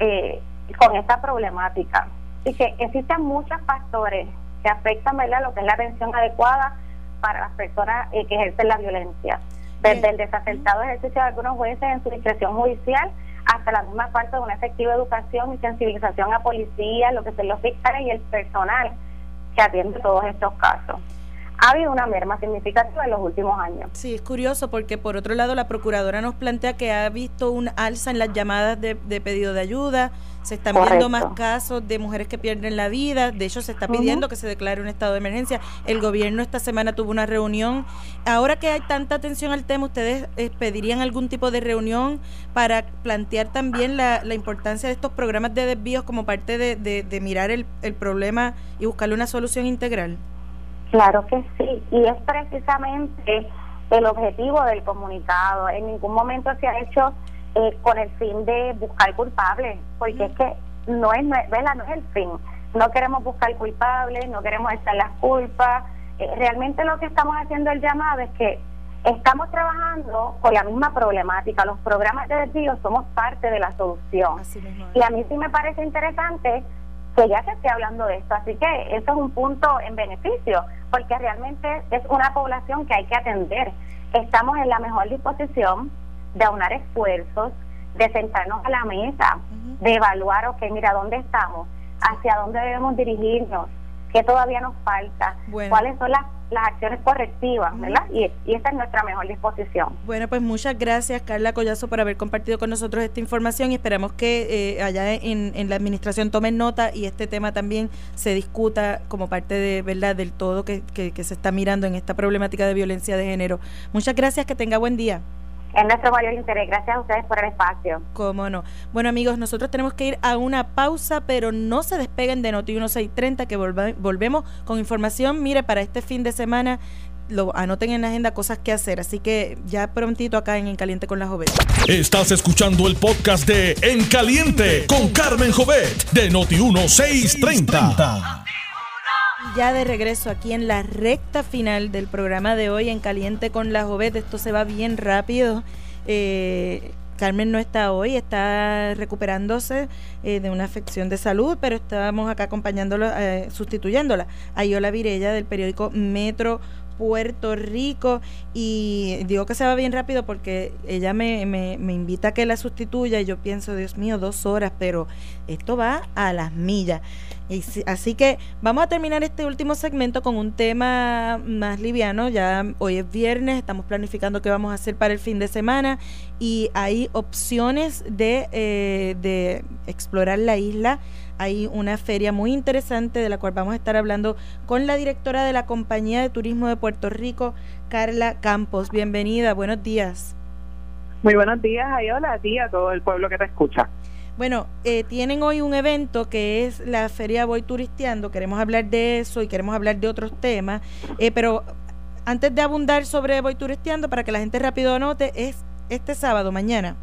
eh, con esta problemática. Y que existen muchos factores que afectan ¿verdad? lo que es la atención adecuada para las personas eh, que ejercen la violencia. Desde el desacertado ejercicio de algunos jueces en su discreción judicial hasta la misma parte de una efectiva educación y sensibilización a policías, lo que son los fiscales y el personal que atiende todos estos casos. Ha habido una merma significativa en los últimos años.
Sí, es curioso porque por otro lado la procuradora nos plantea que ha visto un alza en las llamadas de, pedido de ayuda, se están viendo más casos de mujeres que pierden la vida, de hecho se está pidiendo que se declare un estado de emergencia. El gobierno esta semana tuvo una reunión. Ahora que hay tanta atención al tema, ¿ustedes eh, pedirían algún tipo de reunión para plantear también la, importancia de estos programas de desvíos como parte de, de, mirar el, el problema y buscarle una solución integral?
Claro que sí, y es precisamente el objetivo del comunicado. En ningún momento se ha hecho eh, con el fin de buscar culpables, porque es que no es, no es el fin. No queremos buscar culpables, no queremos echar las culpas. Eh, realmente lo que estamos haciendo el llamado es que estamos trabajando con la misma problemática. Los programas de desvío somos parte de la solución. Y a mí sí me parece interesante que ya se esté hablando de esto. Así que eso es un punto en beneficio, porque realmente es una población que hay que atender. Estamos en la mejor disposición de aunar esfuerzos, de sentarnos a la mesa, de evaluar, ok, mira, ¿dónde estamos? ¿Hacia dónde debemos dirigirnos? ¿Qué todavía nos falta? ¿Cuáles son las las acciones correctivas, ¿verdad? Y, y, esta es nuestra mejor disposición.
Bueno, pues muchas gracias, Carla Collazo, por haber compartido con nosotros esta información y esperamos que eh, allá en, en, la administración tomen nota y este tema también se discuta como parte de, ¿verdad?, del todo que, que, que se está mirando en esta problemática de violencia de género. Muchas gracias, que tenga buen día.
Es nuestro mayor interés. Gracias a ustedes por el espacio.
Cómo no. Bueno, amigos, nosotros tenemos que ir a una pausa, pero no se despeguen de Noti 1630, que volvemos con información. Mire, para este fin de semana, lo anoten en la agenda cosas que hacer. Así que ya prontito acá en En Caliente con la Jovet.
Estás escuchando el podcast de En Caliente con Carmen Jovet de Noti 1630.
Ya de regreso aquí en la recta final del programa de hoy en Caliente con la Jovet. Esto se va bien rápido. Eh, Carmen no está hoy, está recuperándose eh, de una afección de salud, pero estábamos acá acompañándola, eh, sustituyéndola. Ayola Virella del periódico Metro Puerto Rico y digo que se va bien rápido porque ella me, me, me, invita a que la sustituya y yo pienso, Dios mío, dos horas, pero esto va a las millas. Así que vamos a terminar este último segmento con un tema más liviano. Ya hoy es viernes, estamos planificando qué vamos a hacer para el fin de semana y hay opciones de, eh, de explorar la isla hay una feria muy interesante de la cual vamos a estar hablando con la directora de la Compañía de Turismo de Puerto Rico, Carla Campos. Bienvenida, buenos días.
Muy buenos días, Ayola, a ti, a todo el pueblo que te escucha.
Bueno, eh, tienen hoy un evento que es la Feria Voy Turisteando. Queremos hablar de eso y queremos hablar de otros temas. Eh, pero antes de abundar sobre Voy Turisteando, para que la gente rápido anote, es este sábado, mañana.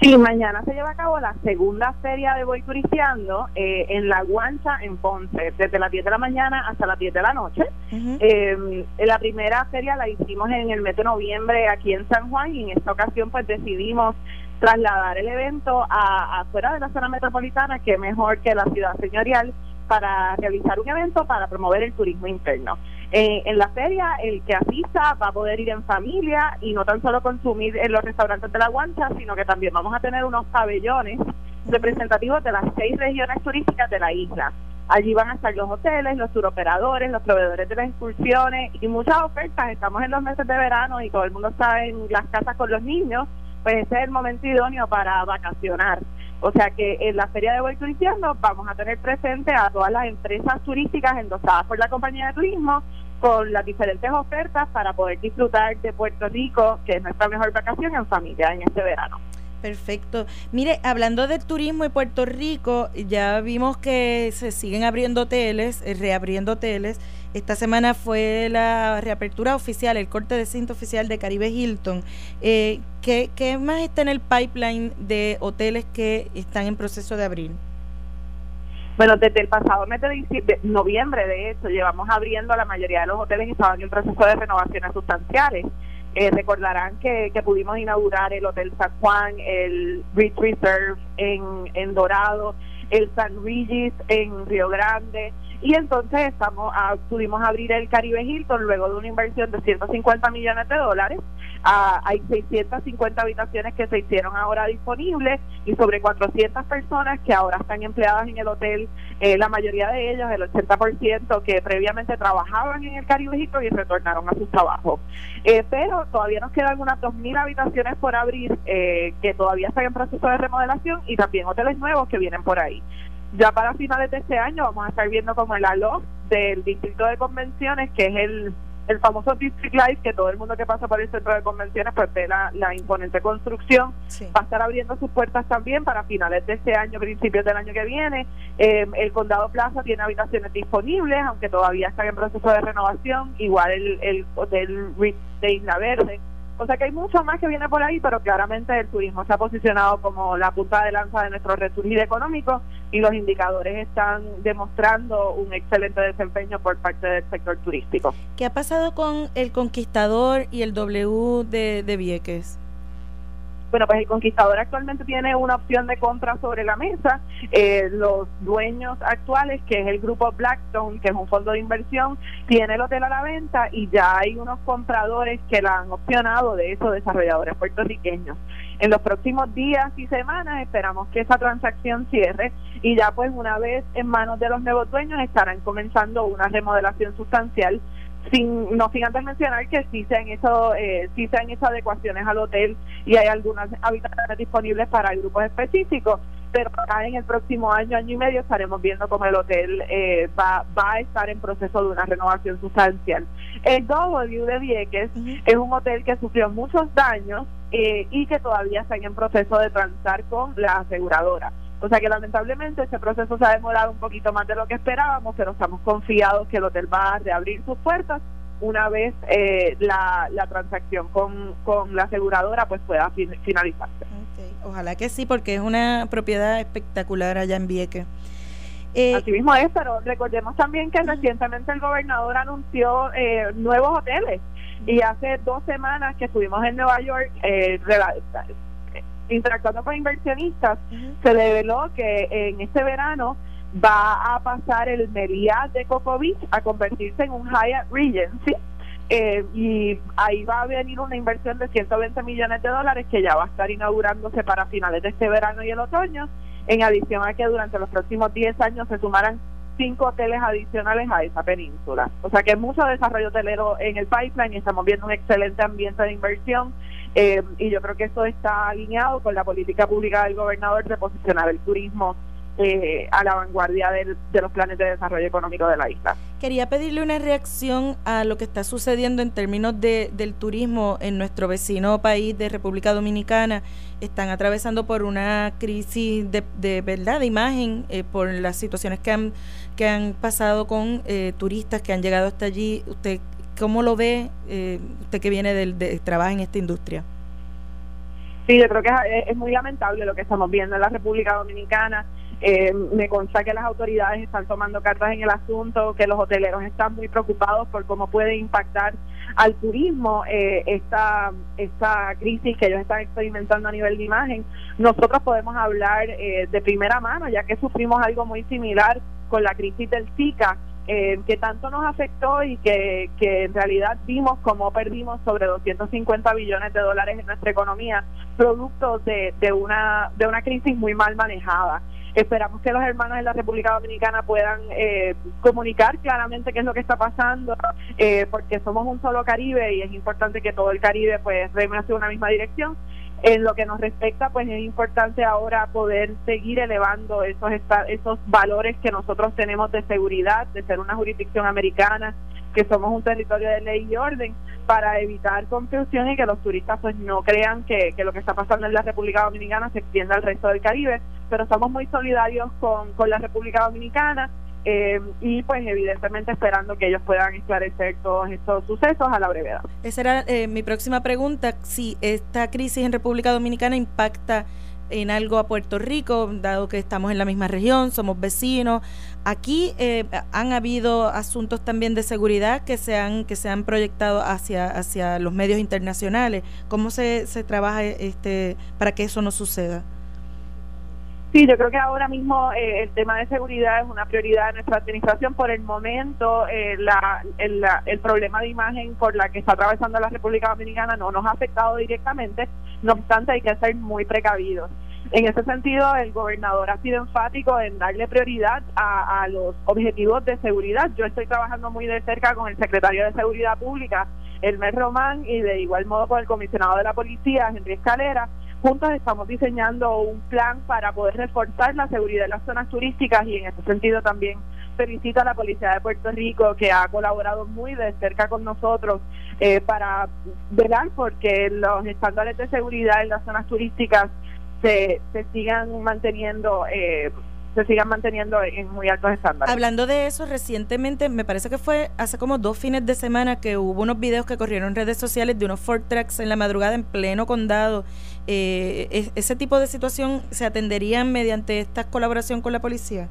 Sí, mañana se lleva a cabo la segunda feria de Voy Turisteando eh, en La Guancha, en Ponce, desde las 10 de la mañana hasta las 10 de la noche. eh, la primera feria la hicimos en el mes de noviembre aquí en San Juan y en esta ocasión pues decidimos trasladar el evento a afuera de la zona metropolitana, que mejor que la ciudad señorial, para realizar un evento para promover el turismo interno. Eh, en la feria, el que asista va a poder ir en familia y no tan solo consumir en los restaurantes de la guancha, sino que también vamos a tener unos pabellones representativos de las seis regiones turísticas de la isla. Allí van a estar los hoteles, los turoperadores, los proveedores de las excursiones y muchas ofertas. Estamos en los meses de verano y todo el mundo está en las casas con los niños, pues ese es el momento idóneo para vacacionar. O sea que en la Feria de Voy Turistiano vamos a tener presente a todas las empresas turísticas endosadas por la compañía de turismo con las diferentes ofertas para poder disfrutar de Puerto Rico, que es nuestra mejor vacación en familia en este verano.
Perfecto. Mire, hablando del turismo de Puerto Rico, ya vimos que se siguen abriendo hoteles, eh, reabriendo hoteles. Esta semana fue la reapertura oficial, el corte de cinto oficial de Caribe Hilton. Eh, ¿qué, ¿Qué más está en el pipeline de hoteles que están en proceso de abrir?
Bueno, desde el pasado mes de, noviembre, de hecho, llevamos abriendo a la mayoría de los hoteles que estaban en proceso de renovaciones sustanciales. Eh, recordarán que, que, pudimos inaugurar el Hotel San Juan, el Rich Reserve en, en Dorado, el San Regis en Río Grande, y entonces estamos a, pudimos abrir el Caribe Hilton luego de una inversión de 150 millones de dólares. Ah, hay 650 habitaciones que se hicieron ahora disponibles y sobre 400 personas que ahora están empleadas en el hotel, eh, la mayoría de ellos, el 80% que previamente trabajaban en el Caribe Hilton y retornaron a sus trabajos. Eh, pero todavía nos quedan unas 2.000 habitaciones por abrir eh, que todavía están en proceso de remodelación y también hoteles nuevos que vienen por ahí. Ya para finales de este año vamos a estar viendo como el ALO del distrito de convenciones, que es el, el famoso District Life, que todo el mundo que pasa por el centro de convenciones pues ve la, la imponente construcción. Va a estar abriendo sus puertas también para finales de este año, principios del año que viene. Eh, el Condado Plaza tiene habitaciones disponibles, aunque todavía están en proceso de renovación. Igual el, el Hotel de Isla Verde o sea que hay mucho más que viene por ahí, pero claramente el turismo se ha posicionado como la punta de lanza de nuestro resurgir económico y los indicadores están demostrando un excelente desempeño por parte del sector turístico.
¿Qué ha pasado con el Conquistador y el W de, de Vieques?
Bueno, pues el Conquistador actualmente tiene una opción de compra sobre la mesa. Eh, los dueños actuales, que es el grupo Blackstone, que es un fondo de inversión, tiene el hotel a la venta y ya hay unos compradores que la han opcionado de esos desarrolladores puertorriqueños. En los próximos días y semanas esperamos que esa transacción cierre y ya pues una vez en manos de los nuevos dueños estarán comenzando una remodelación sustancial sin no sin antes mencionar que sí se han hecho eh, sí se han hecho adecuaciones al hotel y hay algunas habitaciones disponibles para grupos específicos pero acá en el próximo año año y medio estaremos viendo cómo el hotel eh, va va a estar en proceso de una renovación sustancial. El W de Vieques es un hotel que sufrió muchos daños eh, y que todavía está en proceso de transar con la aseguradora o sea que lamentablemente ese proceso se ha demorado un poquito más de lo que esperábamos, pero estamos confiados que el hotel va a reabrir sus puertas una vez eh, la, la transacción con, con la aseguradora pues pueda finalizarse.
Ojalá que sí, porque es una propiedad espectacular allá en Vieques.
Eh, Así mismo es, pero recordemos también que recientemente el gobernador anunció eh, nuevos hoteles y hace dos semanas que estuvimos en Nueva York eh, interactuando con inversionistas, se reveló que en este verano va a pasar el Meliá de Coco Beach a convertirse en un Hyatt Regency. Eh, y ahí va a venir una inversión de 120 millones de dólares que ya va a estar inaugurándose para finales de este verano y el otoño, en adición a que durante los próximos 10 años se sumarán cinco hoteles adicionales a esa península. O sea que hay mucho desarrollo hotelero en el pipeline y estamos viendo un excelente ambiente de inversión eh, y yo creo que eso está alineado con la política pública del gobernador de posicionar el turismo eh, a la vanguardia de los planes de desarrollo económico de la isla.
Quería pedirle una reacción a lo que está sucediendo en términos de, del turismo en nuestro vecino país de República Dominicana. Están atravesando por una crisis de, verdad, de imagen, eh, por las situaciones que han, que han pasado con turistas que han llegado hasta allí. ¿Usted ¿Cómo lo ve eh, usted que viene del de, trabajo en esta industria?
Sí, yo creo que es, muy lamentable lo que estamos viendo en la República Dominicana. Eh, me consta que las autoridades están tomando cartas en el asunto, que los hoteleros están muy preocupados por cómo puede impactar al turismo eh, esta, esta crisis que ellos están experimentando a nivel de imagen. Nosotros podemos hablar eh, de primera mano, ya que sufrimos algo muy similar con la crisis del Zika, eh, que tanto nos afectó y que, que en realidad vimos cómo perdimos sobre 250 billones de dólares en nuestra economía, producto de, de, una, de una crisis muy mal manejada. Esperamos que los hermanos de la República Dominicana puedan eh, comunicar claramente qué es lo que está pasando, eh, porque somos un solo Caribe y es importante que todo el Caribe pues reme hacia una misma dirección. En lo que nos respecta, pues es importante ahora poder seguir elevando esos esos valores que nosotros tenemos de seguridad, de ser una jurisdicción americana, que somos un territorio de ley y orden, para evitar confusión y que los turistas pues no crean que, que lo que está pasando en la República Dominicana se extienda al resto del Caribe, pero estamos muy solidarios con, con la República Dominicana eh, y pues evidentemente esperando que ellos puedan esclarecer todos estos sucesos a la brevedad.
Esa era eh, mi próxima pregunta, si esta crisis en República Dominicana impacta en algo a Puerto Rico, dado que estamos en la misma región, somos vecinos. Aquí eh, han habido asuntos también de seguridad que se han, que se han proyectado hacia, hacia los medios internacionales. ¿Cómo se, se trabaja este, para que eso no suceda?
Sí, yo creo que ahora mismo eh, el tema de seguridad es una prioridad de nuestra administración. Por el momento, eh, la, el, el, problema de imagen por la que está atravesando la República Dominicana no nos ha afectado directamente, no obstante hay que ser muy precavidos. En ese sentido, el gobernador ha sido enfático en darle prioridad a, los objetivos de seguridad. Yo estoy trabajando muy de cerca con el secretario de Seguridad Pública, Elmer Román, y de igual modo con el comisionado de la policía, Henry Escalera, Juntos estamos diseñando un plan para poder reforzar la seguridad en las zonas turísticas y en ese sentido también felicito a la Policía de Puerto Rico que ha colaborado muy de cerca con nosotros eh, para velar porque los estándares de seguridad en las zonas turísticas se, se sigan manteniendo eh, se sigan manteniendo en muy altos estándares.
Hablando de eso, recientemente, me parece que fue hace como dos fines de semana que hubo unos videos que corrieron en redes sociales de unos Ford Trucks en la madrugada en pleno condado. Eh, ¿Ese tipo de situación se atenderían mediante esta colaboración con la policía?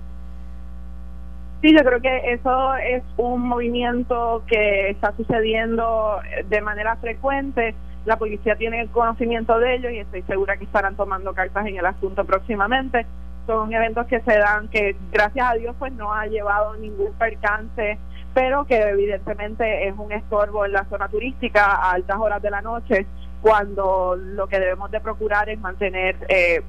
Sí, yo creo que eso es un movimiento que está sucediendo de manera frecuente. La policía tiene conocimiento de ello y estoy segura que estarán tomando cartas en el asunto próximamente son eventos que se dan que gracias a Dios pues no ha llevado ningún percance pero que evidentemente es un estorbo en la zona turística a altas horas de la noche cuando lo que debemos de procurar es mantener eh,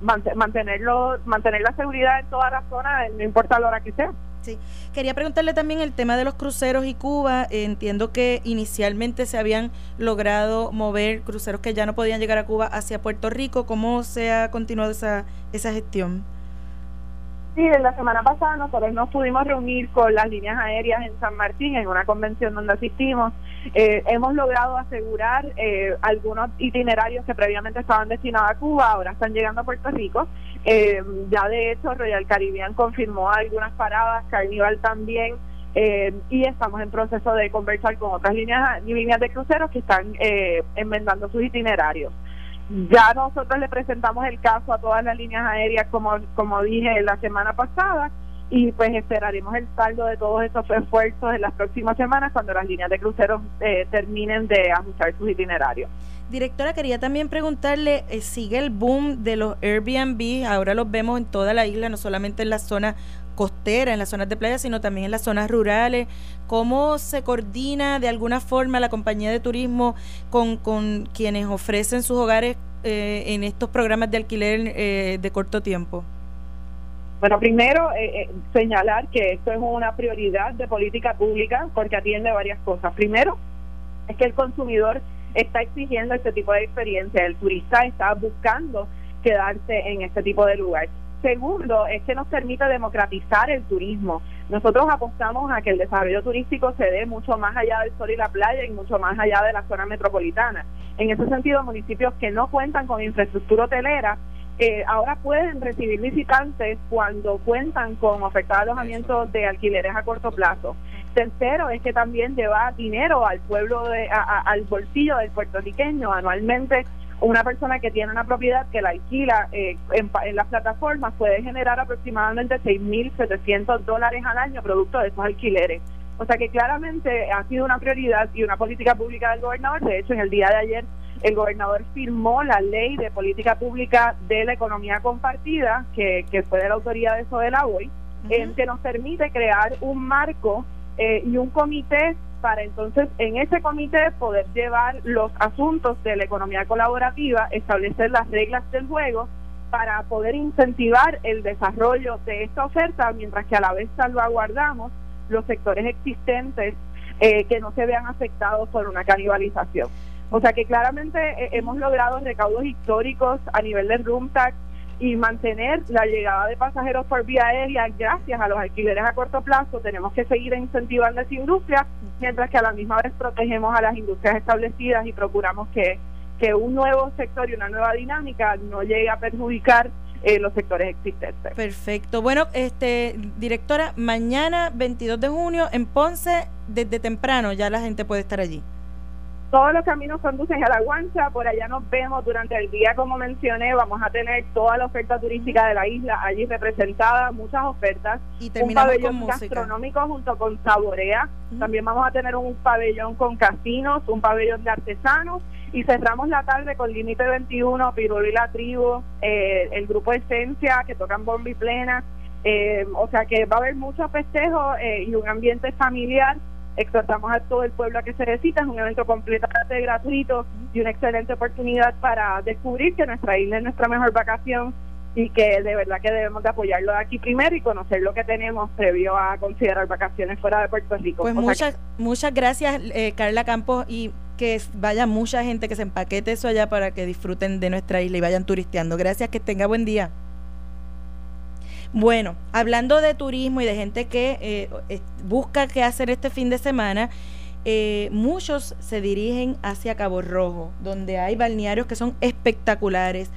mantenerlo mantener la seguridad en toda la zona no importa la hora que sea
Sí. Quería preguntarle también el tema de los cruceros y Cuba. entiendo que inicialmente se habían logrado mover cruceros que ya no podían llegar a Cuba hacia Puerto Rico. ¿Cómo se ha continuado esa, esa gestión?
Sí, la semana pasada nosotros nos pudimos reunir con las líneas aéreas en San Martín en una convención donde asistimos. Eh, hemos logrado asegurar eh, algunos itinerarios que previamente estaban destinados a Cuba, ahora están llegando a Puerto Rico. Eh, ya de hecho Royal Caribbean confirmó algunas paradas, Carnival también. y estamos en proceso de conversar con otras líneas, líneas de cruceros que están enmendando sus itinerarios. Ya nosotros le presentamos el caso a todas las líneas aéreas, como, como dije la semana pasada, y pues esperaremos el saldo de todos estos esfuerzos en las próximas semanas cuando las líneas de cruceros eh, terminen de ajustar sus itinerarios.
Directora, quería también preguntarle, eh, ¿sigue el boom de los Airbnb? Ahora los vemos en toda la isla, no solamente en la zona costera, en las zonas de playa, sino también en las zonas rurales. ¿Cómo se coordina de alguna forma la compañía de turismo con, con quienes ofrecen sus hogares eh, en estos programas de alquiler eh, de corto tiempo?
Bueno, primero eh, señalar que esto es una prioridad de política pública porque atiende varias cosas. Primero, es que el consumidor está exigiendo este tipo de experiencia, el turista está buscando quedarse en este tipo de lugar. Segundo, es que nos permite democratizar el turismo. Nosotros apostamos a que el desarrollo turístico se dé mucho más allá del sol y la playa y mucho más allá de la zona metropolitana. En ese sentido, municipios que no cuentan con infraestructura hotelera eh, ahora pueden recibir visitantes cuando cuentan con oferta de alojamiento de alquileres a corto plazo. Tercero es que también lleva dinero al pueblo, de, al bolsillo del puertorriqueño anualmente una persona que tiene una propiedad que la alquila eh, en, en, las plataformas puede generar aproximadamente 6.700 dólares al año producto de esos alquileres. O sea que claramente ha sido una prioridad y una política pública del gobernador. De hecho, en el día de ayer el gobernador firmó la ley de política pública de la economía compartida, que, que fue de la autoridad de eso de la OI, que nos permite crear un marco eh, y un comité para entonces en ese comité poder llevar los asuntos de la economía colaborativa, establecer las reglas del juego para poder incentivar el desarrollo de esta oferta, mientras que a la vez salvaguardamos los sectores existentes eh, que no se vean afectados por una canibalización. O sea que claramente eh, hemos logrado recaudos históricos a nivel del room tax y mantener la llegada de pasajeros por vía aérea gracias a los alquileres a corto plazo. Tenemos que seguir incentivando esa industria, mientras que a la misma vez protegemos a las industrias establecidas y procuramos que, que un nuevo sector y una nueva dinámica no llegue a perjudicar eh, los sectores existentes.
Perfecto. Bueno, este directora, mañana 22 de junio en Ponce, desde temprano ya la gente puede estar allí.
Todos los caminos conducen a la guancha, por allá nos vemos durante el día, como mencioné, vamos a tener toda la oferta turística de la isla allí representada, muchas ofertas,
y
un pabellón gastronómico junto con Saborea, también vamos a tener un pabellón con casinos, un pabellón de artesanos. Y cerramos la tarde con Límite 21, Pirulo y la Tribu, eh, el grupo Esencia que tocan bomba y plena, eh, o sea que va a haber muchos festejos eh, y un ambiente familiar exhortamos a todo el pueblo a que se recita, es un evento completamente gratuito y una excelente oportunidad para descubrir que nuestra isla es nuestra mejor vacación y que de verdad que debemos de apoyarlo de aquí primero y conocer lo que tenemos previo a considerar vacaciones fuera de Puerto Rico.
Pues muchas, muchas gracias eh, Carla Campos y que vaya mucha gente que se empaquete eso allá para que disfruten de nuestra isla y vayan turisteando. Gracias, que tenga buen día. Bueno, hablando de turismo y de gente que eh, busca qué hacer este fin de semana, eh, muchos se dirigen hacia Cabo Rojo, donde hay balnearios que son espectaculares.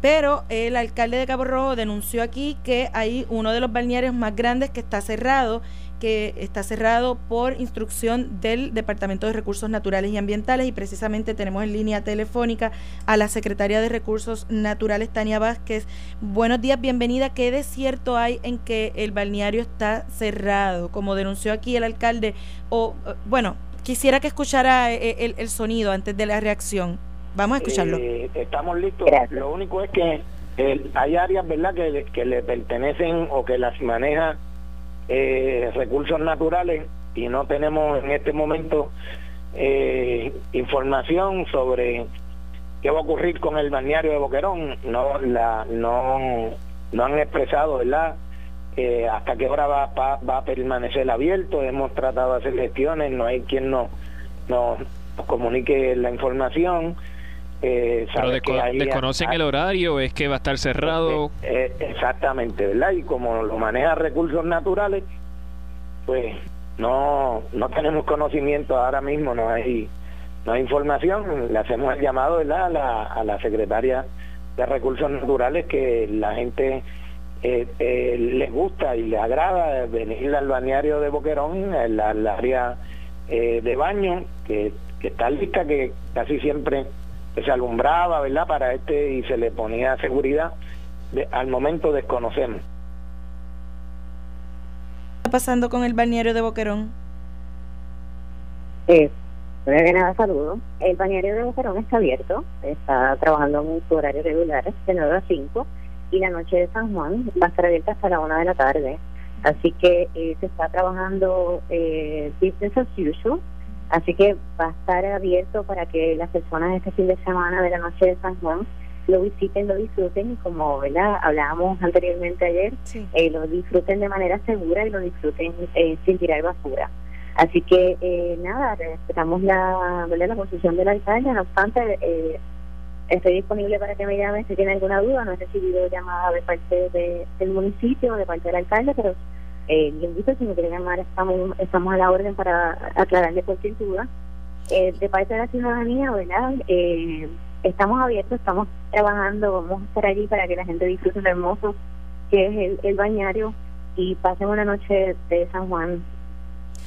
Pero el alcalde de Cabo Rojo denunció aquí que hay uno de los balnearios más grandes que está cerrado que está cerrado por instrucción del Departamento de Recursos Naturales y Ambientales y precisamente tenemos en línea telefónica a la secretaria de Recursos Naturales, Tania Vázquez. Buenos días, bienvenida. ¿Qué desierto hay en que el balneario está cerrado, como denunció aquí el alcalde? O, bueno, quisiera que escuchara eh, el, sonido antes de la reacción. Vamos a escucharlo.
Eh, estamos listos. Lo único es que hay áreas, ¿verdad?, que, que le pertenecen o que las maneja eh, recursos naturales y no tenemos en este momento eh, información sobre qué va a ocurrir con el balneario de Boquerón. No, la, no, no han expresado, ¿verdad? Eh, hasta qué hora va, va, a permanecer abierto. Hemos tratado de hacer gestiones, no hay quien nos, nos comunique la información.
Eh, Pero desconocen el horario, es que va a estar cerrado.
Eh, eh, exactamente, ¿verdad? Y como lo maneja recursos naturales, pues no no tenemos conocimiento ahora mismo, no hay no hay información. Le hacemos el llamado, ¿verdad? A la, a la secretaria de recursos naturales que la gente eh, les gusta y les agrada venir al balneario de Boquerón, al área de baño, que, que está lista, que casi siempre se alumbraba, ¿verdad? Para este y se le ponía seguridad. al momento desconocemos.
¿Qué está pasando con el balneario de Boquerón?
Eh, de nada, saludo. El balneario de Boquerón está abierto, está trabajando en su horario regular de 9 a 5 y la noche de San Juan va a estar abierta hasta la 1 de la tarde. Así que eh, se está trabajando eh, business as usual Así que va a estar abierto para que las personas este fin de semana de la noche de San Juan lo visiten, lo disfruten y como ¿verdad? hablábamos anteriormente ayer, eh, lo disfruten de manera segura y lo disfruten eh, sin tirar basura. Así que eh, nada, respetamos la, ¿verdad? la posición del alcalde, no obstante, eh, estoy disponible para que me llamen si tienen alguna duda, no he recibido llamada de parte del municipio o de parte del alcalde, pero eh, invito, si me quieren llamar, estamos, estamos a la orden para aclararle cualquier duda. Eh, de parte de la ciudadanía, ¿verdad? Eh, estamos abiertos, estamos trabajando, vamos a estar allí para que la gente disfrute lo hermoso que es el, bañario y pasen una noche de San Juan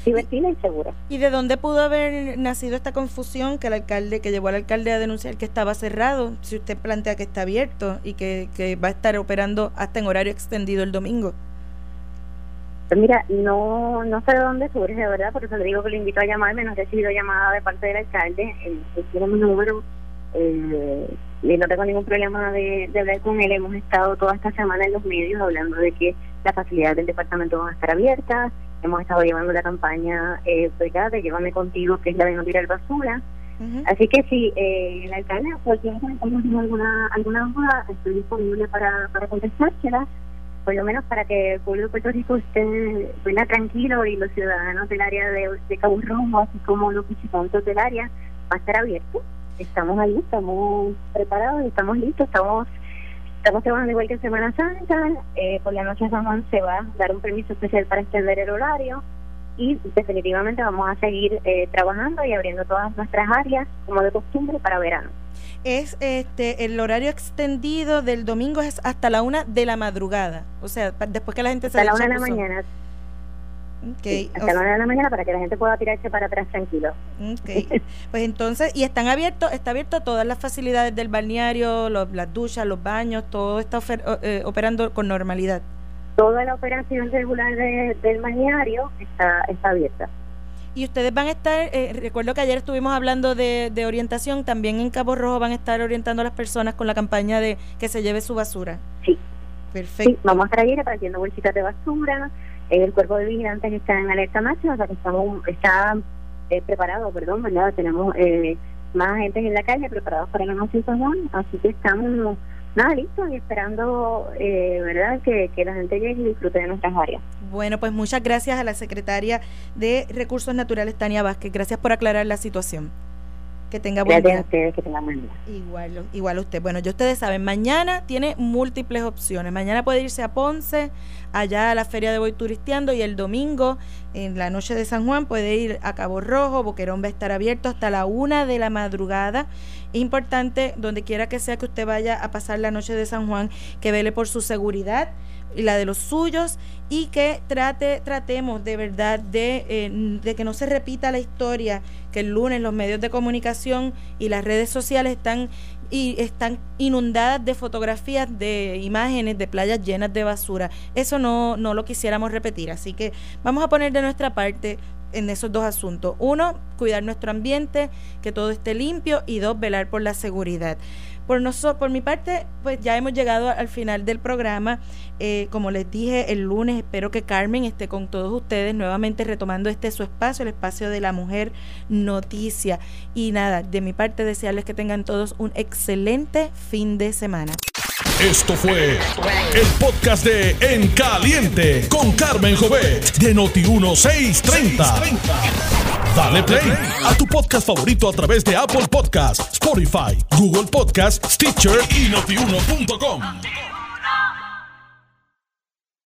divertida y segura.
¿Y de dónde pudo haber nacido esta confusión que el alcalde, que llevó al alcalde a denunciar que estaba cerrado, si usted plantea que está abierto y que, que va a estar operando hasta en horario extendido el domingo?
Pues mira, no no sé de dónde surge, de verdad, por eso le digo que le invito a llamarme, no he recibido llamada de parte del alcalde, él tiene mi número, eh, y no tengo ningún problema de, hablar con él, hemos estado toda esta semana en los medios hablando de que las facilidades del departamento van a estar abiertas, hemos estado llevando la campaña eh, de Llévame Contigo, que es la de no tirar basura, Así que si eh, el alcalde cualquier alguna alguna duda, estoy disponible para, para contestársela por lo menos para que el pueblo de Puerto Rico esté tranquilo y los ciudadanos del área de, de Cabo Rojo, así como los visitantes del área, va a estar abierto. Estamos ahí, estamos preparados, estamos listos, estamos estamos trabajando igual que en Semana Santa. Eh, por la noche San se va a dar un permiso especial para extender el horario y definitivamente vamos a seguir eh, trabajando y abriendo todas nuestras áreas como de costumbre para verano
es este el horario extendido del domingo es hasta la una de la madrugada. O sea, después que la gente
se Hasta la una de la mañana.
Okay.
hasta la una de la mañana para que la gente pueda tirarse para atrás tranquilo.
Okay. pues entonces, y están abiertos, está abierto todas las facilidades del balneario, las duchas, los baños, todo está eh, operando con normalidad.
Toda la operación regular del balneario está, está abierta.
Y ustedes van a estar, eh, recuerdo que ayer estuvimos hablando de, orientación, también en Cabo Rojo van a estar orientando a las personas con la campaña de que se lleve su basura.
Sí.
Perfecto.
Sí, vamos a estar ahí repartiendo bolsitas de basura. El cuerpo de vigilantes está en alerta máxima, o sea que estamos, está eh, preparado, perdón, ¿verdad? Tenemos eh, más agentes en la calle preparados para la de así que estamos nada, listo, y esperando, eh, ¿verdad?, que, que la gente llegue y disfrute de nuestras áreas.
Bueno, pues muchas gracias a la secretaria de Recursos Naturales, Tania Vázquez. Gracias por aclarar la situación. Que tenga buen
Gracias a ustedes, que tengan buen día.
Igual, igual usted. Bueno, ya ustedes saben, mañana tiene múltiples opciones. Mañana puede irse a Ponce, allá a la Feria de Voy Turisteando, y el domingo, en la noche de San Juan, puede ir a Cabo Rojo. Boquerón va a estar abierto hasta la una de la madrugada. Es importante, donde quiera que sea que usted vaya a pasar la noche de San Juan, que vele por su seguridad y la de los suyos y que trate tratemos de verdad de, eh, de que no se repita la historia que el lunes los medios de comunicación y las redes sociales están y están inundadas de fotografías de imágenes de playas llenas de basura. Eso no, no lo quisiéramos repetir. Así que vamos a poner de nuestra parte en esos dos asuntos. Uno, cuidar nuestro ambiente, que todo esté limpio y dos, velar por la seguridad. Por, por mi parte, pues ya hemos llegado al final del programa. Eh, como les dije el lunes, espero que Carmen esté con todos ustedes nuevamente retomando este su espacio, el espacio de la mujer noticia. Y nada, de mi parte desearles que tengan todos un excelente fin de semana.
Esto fue el podcast de En Caliente con Carmen Jovet de Noti1630. Dale play a tu podcast favorito a través de Apple Podcasts, Spotify, Google Podcasts, Stitcher y notiuno.com.